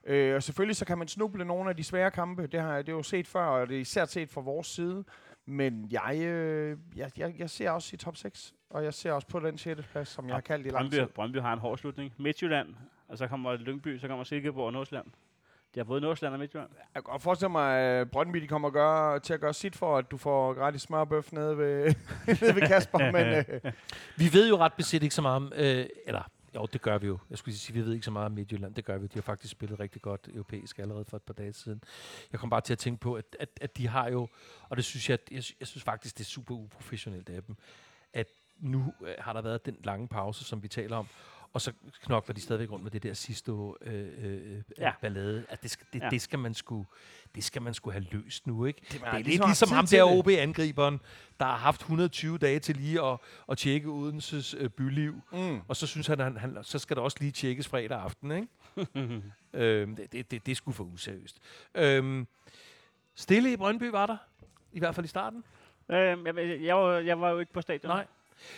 Øh, og selvfølgelig så kan man snuble nogle af de svære kampe. Det har jeg det er jo set før, og det er især set fra vores side. Men jeg, øh, jeg, jeg, jeg ser også i top 6, og jeg ser også på den 6. plads, som jeg har kaldt i lang Brøndby, tid. Brøndby har en hård slutning. Midtjylland, og så kommer Lyngby, så kommer Silkeborg og Nordsjælland. De har både Nordsjælland og Midtjylland. Jeg kan godt forestille mig, at Brøndby de kommer at gøre, til at gøre sit for, at du får gratis smørbøf nede ved, nede ved Kasper. men øh, Vi ved jo ret beset ikke så meget om, øh, eller jo, det gør vi jo. Jeg skulle lige sige, vi ved ikke så meget om Midtjylland. Det gør vi. De har faktisk spillet rigtig godt europæisk allerede for et par dage siden. Jeg kom bare til at tænke på, at, at, at de har jo, og det synes jeg, jeg, jeg synes faktisk, det er super uprofessionelt af dem, at nu øh, har der været den lange pause, som vi taler om, og så knokler de stadigvæk rundt med det der sidste øh, øh, Ja. ballade. At det, skal, det, Ja. det, skal man sgu, det skal man sgu have løst nu, ikke? Det, har det er lidt ligesom ham der. OB-angriberen, der har haft 120 dage til lige at, at tjekke Odenses øh, byliv. mm. Og så synes han, han, han, så skal der også lige tjekkes fredag aften, ikke? øhm, det, det, det, det sgu for useriøst. Øhm, stille i Brøndby var der, i hvert fald i starten. Øh, jeg, jeg, var, jeg var jo ikke på stadion. Nej.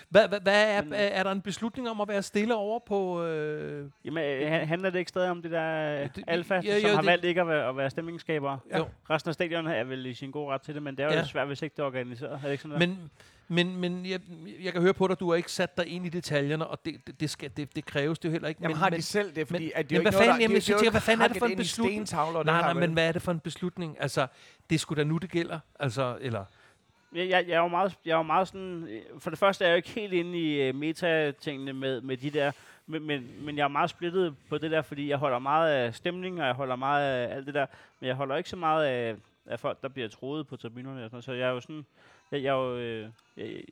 Hvad, hvad, hvad er, Men- er, er der en beslutning om at være stille over på... Øh, Jamen, øh, han- handler det ikke stadig om det der øh, det- alfa, ja, som ja, har det- valgt ikke at være, at være stemningsskaber? Ja. Jo. Resten af stadion er vel i sin gode ret til det, men det er jo Ja. ja. svært, hvis ikke det er organiseret. Er det ikke sådan der? men men, men jeg, jeg kan høre på dig, du har ikke sat dig ind i detaljerne, og det, det, det, skal, det, det kræves det jo heller ikke. Jamen men, har men, de selv det? Fordi men- at det men jo hvad ikke noget, fanden- der- jamen, det- det jo ikke hvad fanden er det for en beslutning? det nej, nej, men hvad er det for en beslutning? Altså, det sgu da nu, det gælder. Altså, eller... Jeg, jeg, jeg, er jo meget, jeg er jo meget sådan... øh, For det første er jeg jo ikke helt inde i uh, meta-tingene med, med de der... Men, men, men jeg er meget splittet på det der, fordi jeg holder meget af stemning, og jeg holder meget af alt det der. Men jeg holder ikke så meget af, af folk, der bliver troet på tribunerne. Og sådan noget. Så jeg er jo sådan... Jeg, jeg er jo... Øh, jeg,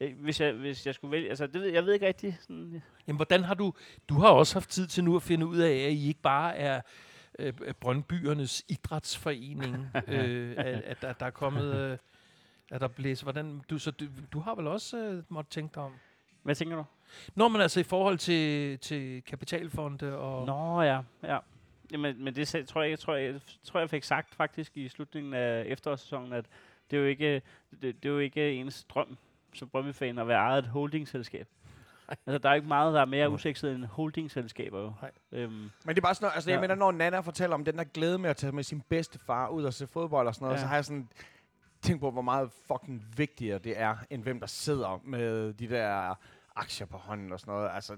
jeg, hvis, jeg, hvis jeg skulle vælge... Altså, det, ved- jeg ved ikke rigtig... Sådan, Jamen, hvordan har du... Du har også haft tid til nu at finde ud af, at I ikke bare er øh, Brøndbyernes idrætsforening, øh, at, at, der, der er kommet... Øh, at der blæser... Hvordan, du, så du, du har vel også øh, måtte tænke dig om? hvad tænker du? Nå, men altså i forhold til, til kapitalfonde og... Nå ja, ja. Jamen, men det tror jeg, jeg, tror, jeg, tror, jeg fik sagt faktisk i slutningen af efterårssæsonen, at det er jo ikke, det, det er jo ikke ens drøm som Brøndby-fan at være ejet et holdingselskab. altså, der er ikke meget, der er mere usekset end holdingselskaber jo. Øhm, Men det er bare sådan noget, altså ja. jeg mener, når Nana fortæller om den der glæde med at tage med sin bedste far ud og se fodbold og sådan noget. Ja. så har jeg sådan tænkt på, hvor meget fucking vigtigere det er, end hvem der sidder med de der aktier på hånden og sådan noget. Altså,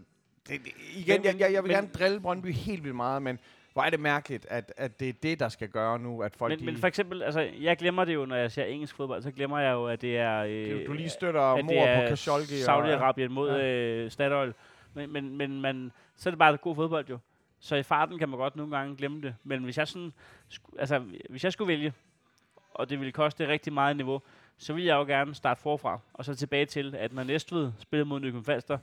det, det, igen, Men- jeg, jeg, jeg vil men- gerne drille Brøndby helt vildt meget, men hvor er det mærkeligt, at, at det er det, der skal gøre nu, at folk men, de, men for eksempel, altså, jeg glemmer det jo, når jeg ser engelsk fodbold, så glemmer jeg jo, at det er... Øh, du, lige støtter mor på Khashoggi. Saudi-Arabien mod Ja. øh, Statoil. Men, men, men man, så er det bare god fodbold jo. Så i farten kan man godt nogle gange glemme det. Men hvis jeg, sådan, sku, altså, hvis jeg skulle vælge, og det ville koste rigtig meget niveau, så ville jeg jo gerne starte forfra. Og så tilbage til, at når Næstved spillede mod Nykøbing Falster,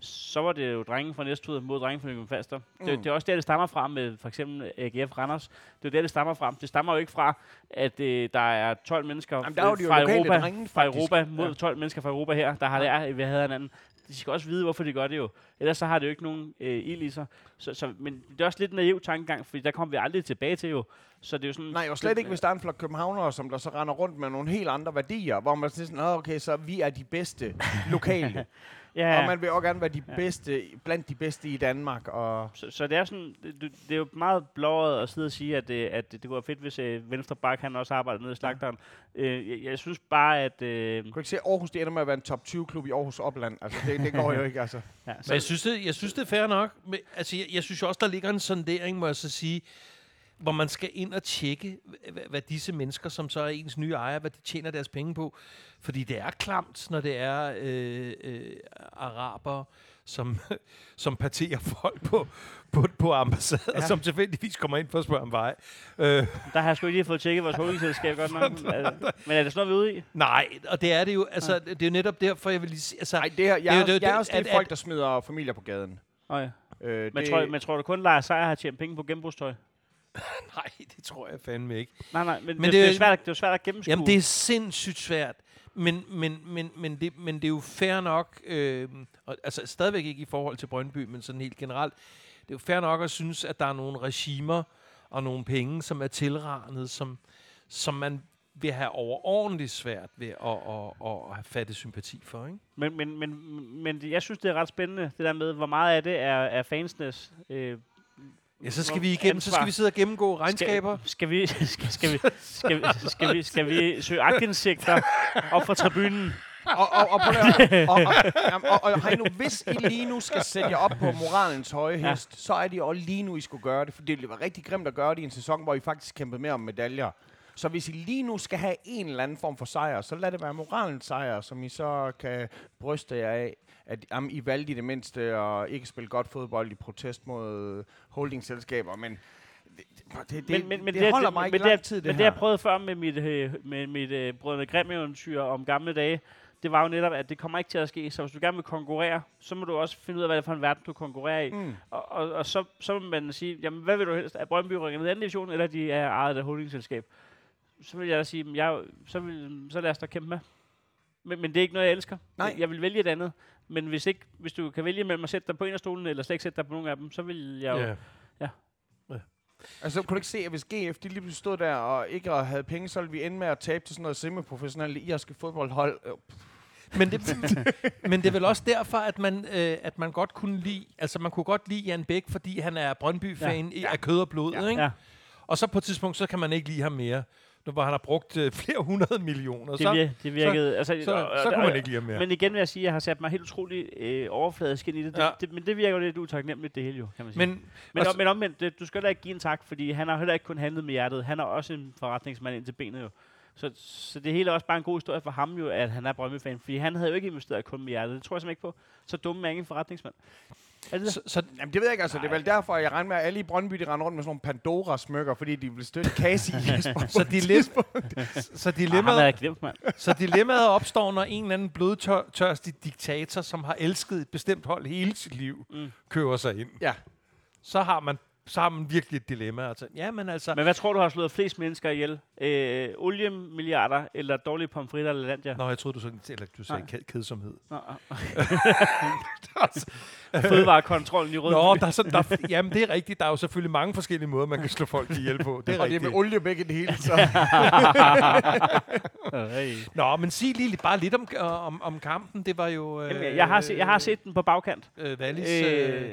så var det jo drenge fra Næstved mod drenge fra Nykøbing Falster. Mm. Det, det er også der, det stammer fra med for eksempel AGF Randers. Det er der, det stammer fra. Det stammer jo ikke fra, at øh, der er 12 mennesker Jamen, der er fra, Europa, drenge, fra. Europa mod Ja. 12 mennesker fra Europa her, der har lært, at vi havde hinanden. De skal også vide, hvorfor de gør det jo. Ellers så har det jo ikke nogen øh, ild i sig. Så, så, men det er også lidt en naiv tankegang, fordi der kommer vi aldrig tilbage til jo. Så det er jo sådan... Nej, og slet ikke, hvis der er en flok københavnere, som der så render rundt med nogle helt andre værdier, hvor man siger sådan, "Nå, okay, så vi er de bedste lokale. Ja, ja. Og ja. man vil også gerne være de bedste, blandt de bedste i Danmark. Og Så, så det er sådan, det, det er jo meget blåret at sidde og sige, at, det, at det, kunne være fedt, hvis øh, Venstre Bak, han også arbejder nede i slagteren. Øh, jeg, jeg, synes bare, at... Øh, du kan ikke se, at Aarhus det ender med at være en top 20-klub i Aarhus Opland. Altså, det, det går jo ikke, altså. ja, Men jeg synes, det, jeg synes, det er fair nok. Men, altså, jeg, jeg synes også, der ligger en sondering, må jeg så sige, hvor man skal ind og tjekke, hvad, hvad disse mennesker, som så er ens nye ejer, hvad de tjener deres penge på. Fordi det er klamt, når det er øh, øh, araber, som, som parterer folk på, på, på ambassader, ja. Som tilfældigvis kommer ind for at spørge om vej. Øh, der har jeg sgu ikke lige fået tjekket vores holdingselskab godt nok. Altså, men er det sådan noget, vi er ude i? nej, og det er det jo. Altså, det er jo netop derfor, jeg vil lige sige... Altså, Nej, det her, jeg, Det er jo- det er jeg er også det at- folk, der smider familier på gaden. Oh, ja. Øh, men, det, tror, men tror du kun, Lars Seier har tjent penge på genbrugstøj? nej, det tror jeg fandme ikke. Nej, nej, men, Men det, det er- svært, at- det er svært at gennemskue. Jamen, det er sindssygt svært. Men, men, men, men, det, men det er jo fair nok, øh, og, altså stadigvæk ikke i forhold til Brøndby, men sådan helt generelt, det er jo fair nok at synes, at der er nogle regimer og nogle penge, som er tilranet, som, som man vil have overordentligt svært ved at, at, at, at have fattet sympati for. Ikke? Men, men, men, men jeg synes, det er ret spændende, det der med, hvor meget af det er, er fansnes øh, Ja, så skal vi igennem, så skal vi sidde og gennemgå regnskaber. Skal, skal, vi, skal, skal, vi, skal, vi, skal, vi, skal vi søge agtindsigter op fra tribunen? og, og, og, at og, og, og, og, og nu, hvis I lige nu skal sætte jer op på moralens høje hest, ja. så er det jo lige nu, I skulle gøre det. For det ville være rigtig grimt at gøre det i en sæson, hvor I faktisk kæmpede mere om medaljer. Så hvis I lige nu skal have en eller anden form for sejr, så lad det være moralens sejr, som I så kan bryste jer af, at jamen, I valgte i det mindste at ikke spille godt fodbold i protest mod holdingselskaber, men det, det, men, men, det, det holder mig ikke men lang tid, det, Men her. det, jeg prøvede før med mit, øh, med mit øh, Brødrene Grimm-eventyr om gamle dage, det var jo netop, at det kommer ikke til at ske. Så hvis du gerne vil konkurrere, så må du også finde ud af, hvad det er for en verden, du konkurrerer i. Mm. Og, og, og så, så må man sige, jamen, hvad vil du helst? Er Brøndby rykket ned i anden division, eller de er ejet af holdingselskab? Så vil jeg da sige, jeg, så, vil, så lad os da kæmpe med. Men, men det er ikke noget, jeg elsker. Nej. Jeg vil vælge et andet. Men hvis, ikke, hvis du kan vælge mellem at sætte dig på en af stolene, eller slet ikke sætte dig på nogen af dem, så vil jeg jo... Ja. Altså, kunne du ikke se, at hvis GF de lige pludselig stod der og ikke havde penge, så ville vi ende med at tabe til sådan noget semiprofessionelt irske fodboldhold? Men det, men det er vel også derfor, at man, øh, at man godt kunne lide, altså man kunne godt lide Jan Bæk, fordi han er Brøndby-fan ja. af kød og blod, Ja. ikke? Ja. Og så på et tidspunkt, så kan man ikke lide ham mere. Hvor han har brugt øh, flere hundrede millioner, Det, så, det virkede... Så, altså, så, og- så og- kunne man ikke lide mere. Men igen vil jeg sige, at jeg har sat mig helt utrolig øh, overfladisk ind i det. Ja. Det, det. Men det virker jo lidt utaknemmeligt, det hele jo, kan man sige. Men, men, altså- men omvendt, det, du skal da ikke give en tak, fordi han har heller ikke kun handlet med hjertet. Han er også en forretningsmand ind til benet jo. Så, så det hele er også bare en god historie for ham jo, at han er Brøndby-fan. Fordi han havde jo ikke investeret kun med hjertet. Det tror jeg simpelthen ikke på. Så dumme er ingen forretningsmand. Er det så, så, Jamen, det ved jeg ikke, altså. Det er vel derfor, jeg regner med, at alle i Brøndby, de render rundt med sådan nogle Pandora-smykker, fordi de vil støtte Kasi i Jesper. så, dilemma, så, Ah, dilemmaet, jeg glemt, mand. så dilemmaet opstår, når en eller anden blodtørstig diktator, som har elsket et bestemt hold hele sit liv, Mm. kører sig ind. Ja. Så har man, så har man virkelig et dilemma. Altså, ja, men altså, Men hvad tror du har slået flest mennesker ihjel? Øh, oliemilliarder, eller dårlige pomfritter eller landia? Nå, jeg troede, du sagde, eller du sagde Nej. ked- kedsomhed. Nå, Fødevarekontrollen i Rød. Nå, der er sådan, der, jamen det er rigtigt. Der er jo selvfølgelig mange forskellige måder, man kan slå folk ihjel på. Det er Og det er rigtigt. med olie begge det hele, så. Nå, men sig lige bare lidt om, om, om kampen. Det var jo... Øh, Jamen, jeg, har se, jeg har set den på bagkant. Øh, Wallis, øh, Øh, øh,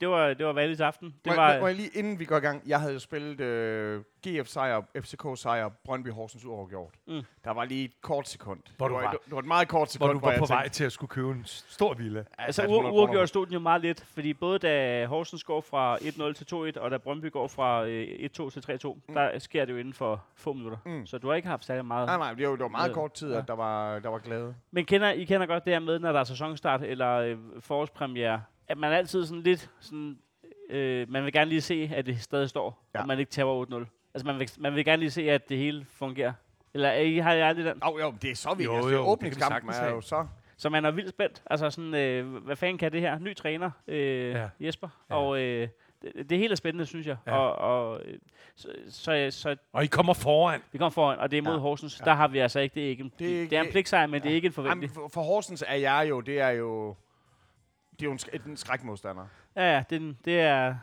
det var det var Valis aften. Det Må, var jeg, må jeg lige, inden vi går i gang, jeg havde jo spillet øh, GF sejr, FCK sejr, Brøndby Horsens uafgjort. Mm. Der var lige et kort sekund. Hvor det, du var, var- det, var et meget kort sekund, hvor du var jeg på tænkte, vej til at skulle købe en stor villa. altså Ja, u- 300 uafgjort stod den jo meget lidt, fordi både da Horsens går fra 1-0 til 2-1, og da Brøndby går fra øh, 1-2 til 3-2, Mm. der sker det jo inden for få minutter. Mm. Så du har ikke haft særlig meget. Nej, nej, det var, det var meget kort tid, Ja. at der var, der var glæde. Men kender, I kender godt det her med, når der er sæsonstart eller øh, forårspremiere, at man altid sådan lidt sådan, øh, man vil gerne lige se, at det stadig står, Ja. og man ikke taber 8-0. Altså man vil, man vil gerne lige se, at det hele fungerer. Eller er I, har I aldrig den? Oh, jo, det er så vildt. Jo, Altså, jo, vi åbningskampen er jo så... Så man er vildt spændt. Altså sådan, øh, hvad fanden kan det her? Ny træner, øh, Ja. Jesper. Ja. Og øh, det, det hele er spændende, synes jeg. Ja. Og, og, øh, så, så, så Og I kommer foran. vi kommer foran, og det er mod Ja. Horsens. Ja. Der har vi altså ikke, det er ikke en, Det er er, ikke- det er en pligtsejr, men ja. det er ikke en forventning. Jamen, for, for Horsens er jeg jo, det er jo... Det er jo en, sk- en skrækmodstander. Ja, ja, det, er den- det er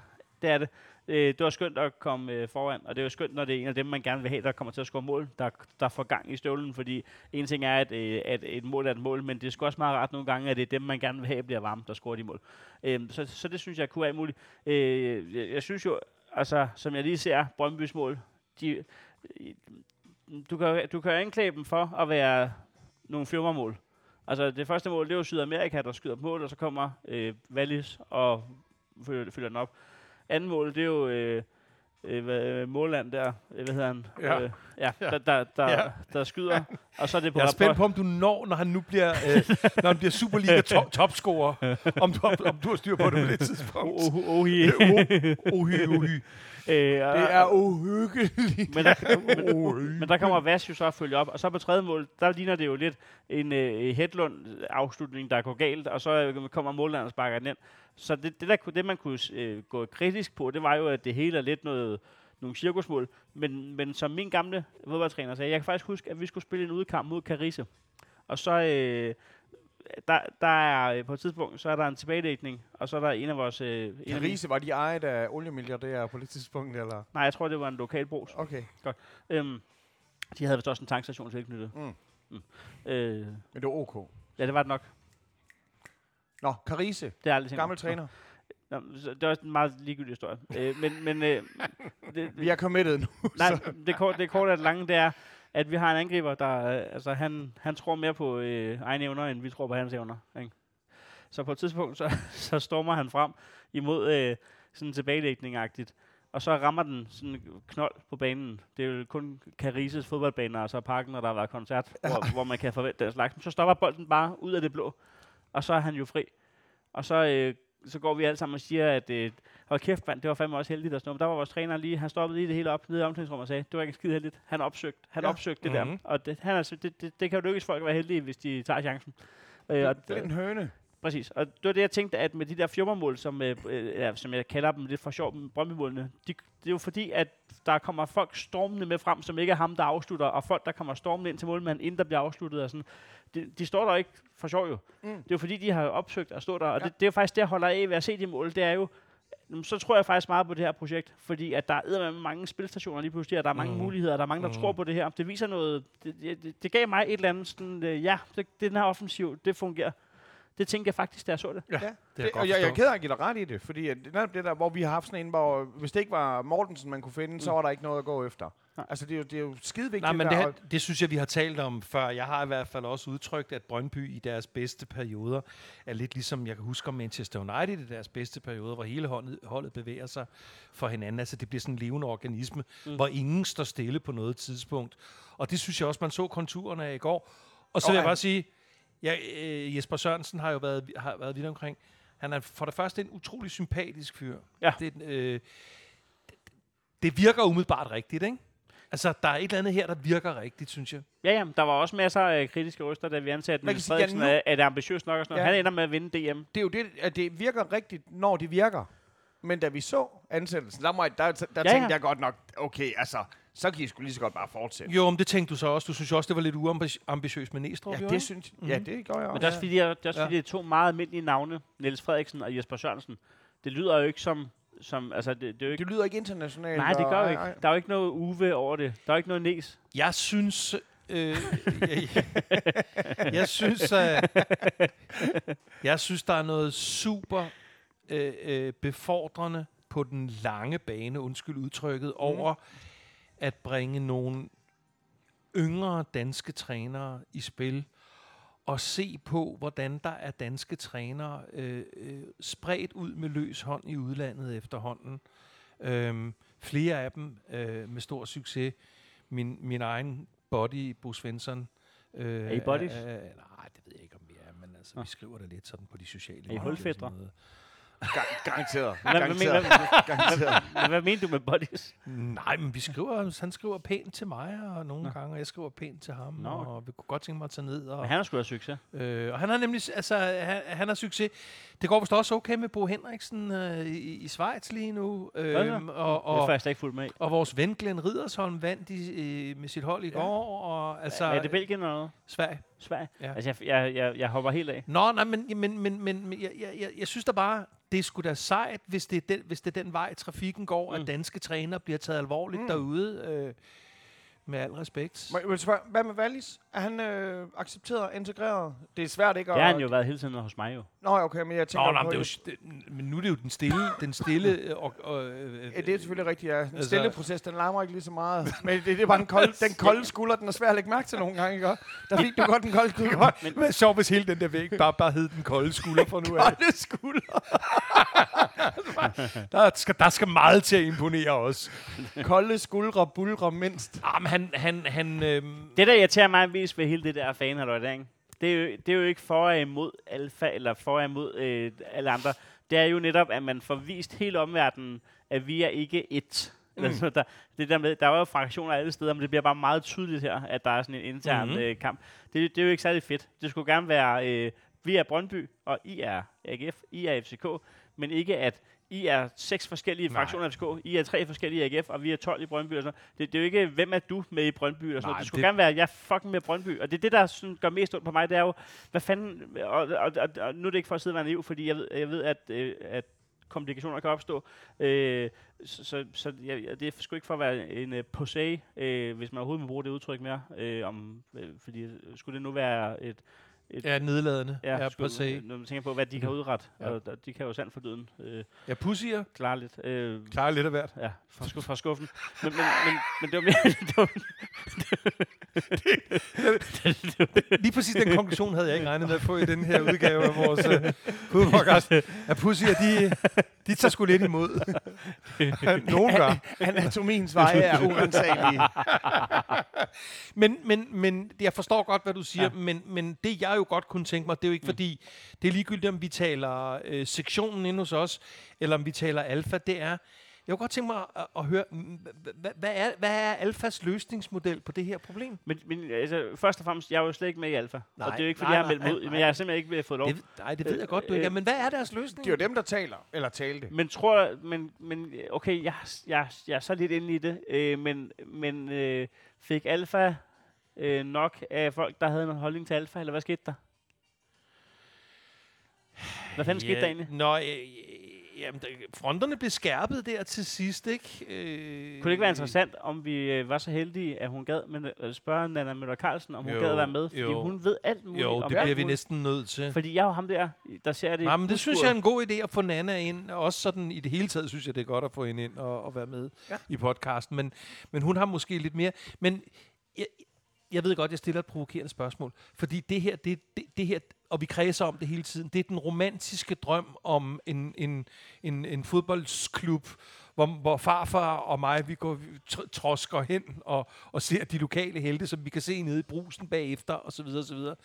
det. Er det. Øh, det var skønt at komme øh, foran, og det er jo skønt, når det er en af dem, man gerne vil have, der kommer til at score mål, der, der får gang i støvlen, fordi en ting er, at, øh, at et mål er et mål, men det er sgu også meget rart nogle gange, at det er dem, man gerne vil have, bliver varme, der scorer de mål. Øh, så, så det synes jeg kunne være muligt. Øh, jeg, jeg synes jo, altså, som jeg lige ser, Brøndbys mål, de, øh, du, kan, du kan anklage dem for at være nogle fjummermål. Altså det første mål, det er jo Sydamerika, der skyder på mål, og så kommer øh, Wallis og følger, følger den op. Anden mål, det er jo øh, øh, øh, Måland der, øh, hvad hedder han? Ja. Øh, ja, der, der, der, Ja. der skyder, og så er det på Jeg er spændt på, om du når, når han nu bliver, øh, når han bliver Superliga top, topscorer, om du, om du har styr på det på det tidspunkt. Oh, oh, oh, Øh, Det er uhyggeligt. men, der, men, men der kommer Vas jo så at følge op, og så på tredje mål, der ligner det jo lidt en øh, Hedlund-afslutning, der går galt, og så øh, kommer mållanderen og sparker den ind. Så det, det, der, det man kunne øh, gå kritisk på, det var jo, at det hele er lidt noget, nogle cirkusmål. Men, men som min gamle fodboldtræner sagde, jeg kan faktisk huske, at vi skulle spille en udekamp mod Carise. Og så, øh, der, der er øh, på et tidspunkt, så er der en tilbagedækning, og så er der en af vores... Øh, Carise, var de ejet af oliemilliardærer på det tidspunkt, eller? Nej, jeg tror, det var en lokal brus. Okay. Øhm, De havde vist også en tankstation tilknyttet. Mm. Mm. Øh, Men det var ok. ja, det var det nok. Nå, Carise. Det er aldrig Gammel træner. Nå, det er også en meget ligegyldig historie. øh, men men øh, det, Vi er committed nu. Nej, det, kort, det korte og det lange, det er, at vi har en angriber, der øh, altså, han, han tror mere på øh, egne evner, end vi tror på hans evner. Ikke? Så på et tidspunkt, så, så stormer han frem imod øh, sådan tilbagelægning-agtigt. Og så rammer den sådan knold på banen. Det er jo kun Carises fodboldbaner, og så parken, når der har været koncert, ja. hvor, hvor man kan forvente den slags. Men så stopper bolden bare ud af det blå, og så er han jo fri. Og så, øh, så går vi alle sammen og siger, at øh, hold kæft, mand, det var fandme også heldigt. Og sådan noget. Men der var vores træner lige, han stoppede lige det hele op nede i omklædningsrummet og sagde, det var ikke skide heldigt. Han opsøgte, han Ja. opsøgte det Mhm. der. Og det, han er, det, det, det, kan jo lykkes folk at være heldige, hvis de tager chancen. Øh, og, Det er en høne. Præcis. Og det var det, jeg tænkte, at med de der fjummermål, som, øh, øh, ja, som jeg kalder dem lidt for sjov, Brøndby-målene, de, det er jo fordi, at der kommer folk stormende med frem, som ikke er ham, der afslutter, og folk, der kommer stormende ind til målmanden, inden der bliver afsluttet. Og sådan. De, de står der ikke for sjov jo. Mm. Det er jo fordi, de har opsøgt at stå der, og Ja. det, det er jo faktisk det, jeg holder af ved at se de mål. Det er jo, så tror jeg faktisk meget på det her projekt, fordi at der er med mange spilstationer lige pludselig, og der er mange mm. muligheder, og der er mange, der mm. tror på det her. Det viser noget, det, det, det, det gav mig et eller andet sådan, øh, ja, det, det, den her offensiv, det fungerer. Det tænkte jeg faktisk, da jeg så det. Ja, Det er det, jeg godt jeg, jeg er ked af at give dig ret i det, fordi er netop det der, hvor vi har haft sådan en, hvor hvis det ikke var Mortensen, man kunne finde, mm. så var der ikke noget at gå efter. Nej. Altså, det er jo, det er jo skide vigtigt. Nej, men der, det, her, det synes jeg, vi har talt om før. Jeg har i hvert fald også udtrykt, at Brøndby i deres bedste perioder er lidt ligesom, jeg kan huske om Manchester United i deres bedste perioder, hvor hele holdet, holdet bevæger sig for hinanden. Altså det bliver sådan en levende organisme, mm. Hvor ingen står stille på noget tidspunkt. Og det synes jeg også, man så konturerne af i går. Og så vil jeg bare sige, ja, øh, Jesper Sørensen har jo været, har været vidt omkring. Han er for det første en utrolig sympatisk fyr. Ja. Det, øh, det, det virker umiddelbart rigtigt, ikke? Altså, der er et eller andet her, der virker rigtigt, synes jeg. Ja, ja, der var også masser af kritiske røster, da vi ansatte Niels sige, ja, Frederiksen, nu- er, det ambitiøst nok og sådan noget. Ja. Han ender med at vinde DM. det er jo det, at det virker rigtigt, når det virker. Men da vi så ansættelsen, der, må jeg, der, der Ja, tænkte ja. jeg godt nok, okay, altså, så kan I sgu lige så godt bare fortsætte. Jo, men det tænkte du så også. Du synes også, det var lidt uambitiøst med Næstrup, Ja, jo, det ikke? synes jeg. Ja, det gør jeg Men også. det er også fordi, det er, det er, også Ja. fordi, det er to meget almindelige navne, Niels Frederiksen og Jesper Sørensen. Det lyder jo ikke som, som altså det, det er jo ikke, Det lyder ikke internationalt. nej, det gør jo ikke. Der er jo ikke noget uve over det. Der er jo ikke noget næs. Jeg synes... Øh, jeg, jeg synes, at, jeg synes, der er noget super øh, øh, befordrende på den lange bane, undskyld udtrykket, over at bringe nogle yngre danske trænere i spil og se på, hvordan der er danske trænere øh, øh, spredt ud med løs hånd i udlandet efterhånden. Øhm, flere af dem øh, med stor succes. Min, min egen body, Bo Svensson. Øh, Er I buddies? Øh, nej, det ved jeg ikke, om vi er, men altså, Nå. vi skriver det lidt sådan på de sociale Er I hulfædre? Garanteret. Garanteret. hvad, garanteret. hvad, hvad mener du med buddies? Nej, men vi skriver, han skriver pænt til mig, og nogle Nå. gange, og jeg skriver pænt til ham, Nå. og vi kunne godt tænke mig at tage ned. Og, Men han har sgu da succes. Øh, og han har nemlig, altså, han, han har succes. Det går vist også okay med Bo Henriksen øh, i, i Schweiz lige nu. Øh, og, Det er og, faktisk ikke fuldt med og vores ven Glenn Ridersholm vandt i, øh, med sit hold i Ja. går. Og, altså, er det Belgien eller noget? Sverige. Sverige? Ja. Altså, jeg, jeg, jeg, jeg hopper helt af. Nå, nej, men, men, men, men, jeg, jeg, jeg, jeg synes da bare, det er sgu da sejt, hvis det er den, hvis det er den vej, trafikken går, mm. At danske træner bliver taget alvorligt Mm. derude. Øh, med al respekt. Må jeg- spørge, Hvad med Wallis? Er han øh, accepteret og integreret? Det er svært ikke Det at... har han jo været hele tiden hos mig jo. Nå, okay, men jeg tænker Nå, nej, på... men, det er jo, det, men nu er det jo den stille, den stille øh, og, og, øh, Ja, det er selvfølgelig rigtigt, ja. Den Altså- stille proces, den larmer ikke lige så meget. Men det, det er bare den kolde, den kolde skulder, den er svær at lægge mærke til nogle gange, ikke? Der fik du godt den kolde skulder. Men det er sjovt, hvis hele den der væg bare, bare hed den kolde skulder fra nu af. Kolde skulder. Der skal, der skal meget til at imponere os. Kolde skuldre, bulre mindst. Ah, men han, han, han øhm, Det, der irriterer mig mest ved hele det der fan der, ikke? Det, er jo, det er jo ikke for og imod alfa, eller for og imod øh, alle andre. Det er jo netop, at man får vist hele omverdenen, at vi er ikke et. Mm. Altså, der, det der, med, der var jo fraktioner alle steder, men det bliver bare meget tydeligt her, at der er sådan en intern Mhm. mm-hmm. øh, kamp. Det, det er jo ikke særlig fedt. Det skulle gerne være, øh, vi er Brøndby, og I er AGF, I er FCK, men ikke at I er seks forskellige Nej. fraktioner af FCK, I er tre forskellige i AGF, og vi er 12 i Brøndby. Og sådan. Det, det er jo ikke, hvem er du med i Brøndby? Og sådan Nej, noget. Det skulle det- gerne være, jeg er fucking med Brøndby. Og det er det, der sådan, gør mest ondt på mig, det er jo, hvad fanden, og, og, og, og nu er det ikke for at sidde og være naiv, fordi jeg ved, jeg ved at, øh, at komplikationer kan opstå. Øh, så så, så ja, det er sgu ikke for at være en uh, posé, øh, hvis man overhovedet må bruge det udtryk mere. Øh, om, øh, fordi øh, skulle det nu være et, et Ja, nedladende. Ja, Ja, skulle, se. når man tænker på, hvad de kan udrette, Ja. ja. og, de kan jo sandt for døden øh, Ja, pussier. klare lidt. Øh, Klarer lidt af hvert. Ja, fra, sku, fra skuffen. Men, men, men, men det var mere... det var, Lige præcis den konklusion havde jeg ikke regnet med at få i den her udgave af vores podcast. At pussier, de, de tager sgu lidt imod. Nogen gør. Anatomiens veje er urensagelige. Men, men, men jeg forstår godt, hvad du siger, ja. Ja. men, men det jeg jo godt kunne tænke mig, det er jo ikke mm. fordi, det er ligegyldigt, om vi taler øh, sektionen inde hos os, eller om vi taler alfa, det er, jeg kunne godt tænke mig at, at høre, mm, hva- hva- hvad er, hvad er alfas løsningsmodel på det her problem? men, men altså, først og fremmest, jeg er jo slet ikke med i Alfa. Nej, og det er jo ikke, fordi nej, jeg har meldt mig ud, nej. men jeg har simpelthen ikke fået lov. Det, nej, det ved jeg godt, du Øh, ikke er, men hvad er deres løsning? Det er jo dem, der taler, eller talte. Men tror men, men okay, jeg, jeg, jeg er så lidt inde i det, øh, men, men øh, fik Alfa øh, nok af folk, der havde en holdning til Alfa, eller hvad skete der? Hvad fanden skete der egentlig? Nå, øh, jamen, der, fronterne blev skærpet der til sidst, ikke? Øh, Kunne det ikke være interessant, om vi øh, var så heldige, at hun gad men, øh, spørge Nana Møller Carlsen, om hun Jo, gad at være med? Fordi jo. hun ved alt muligt Jo, det bliver vi næsten nødt til. Fordi jeg er jo ham der, der ser det. Nej, men det synes jeg er en god idé at få Nana ind. og Også sådan i det hele taget synes jeg, det er godt at få hende ind og, og være med ja. Ja. i podcasten. Men, men hun har måske lidt mere. Men jeg, jeg ved godt, jeg stiller et provokerende spørgsmål. Fordi det her, det, det, det her, og vi kredser om det hele tiden, det er den romantiske drøm om en, en, en, en fodboldsklub, hvor, hvor farfar og mig, vi går trosker hen og, og ser de lokale helte, som vi kan se nede i brusen bagefter, og så videre, og så videre.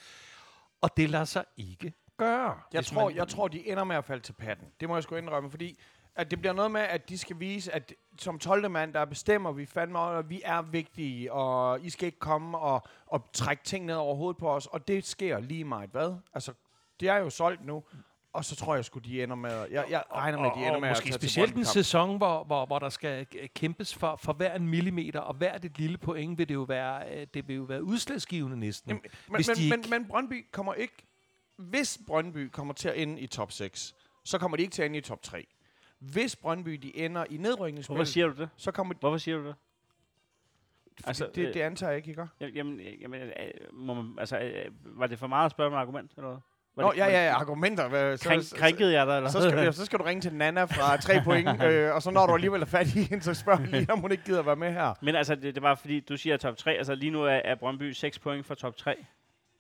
Og det lader sig ikke gøre. Jeg tror, man- jeg tror, de ender med at falde til patten. Det må jeg sgu indrømme, fordi at det bliver noget med, at de skal vise, at som 12. mand, der bestemmer vi fandme, at vi er vigtige, og I skal ikke komme og, og trække ting ned over hovedet på os, og det sker lige meget, hvad? Altså, det er jo solgt nu, og så tror jeg sgu, de ender med, at- jeg, jeg regner med, at de ender og, med og at måske til specielt en sæson, hvor, hvor, hvor der skal kæmpes for, for hver en millimeter, og hvert et lille point vil det jo være, øh, det vil jo være udslagsgivende næsten. Jamen, men, hvis men, de men, ikke- men Brøndby kommer ikke... Hvis Brøndby kommer til at ende i top 6, så kommer de ikke til at ende i top 3. Hvis Brøndby de ender i Hvorfor nedrykningsspil, siger du det? så kommer de... Hvorfor siger du det? Altså, Altså, det, øh, det antager jeg ikke, I gør. Jamen, jamen øh, må man, altså, øh, var det for meget at spørge med argument, eller hvad? Var Nå, det, ja, ja, ja, argumenter. Hvad, så, Krænk, krænkede jeg dig, eller så, skal, ja, så skal du ringe til Nana fra 3 point, øh, og så når du alligevel er fat i hende, så spørger lige, om hun ikke gider være med her. Men altså, det, det var fordi, du siger top 3. Altså, lige nu er, er Brøndby 6 point for top 3.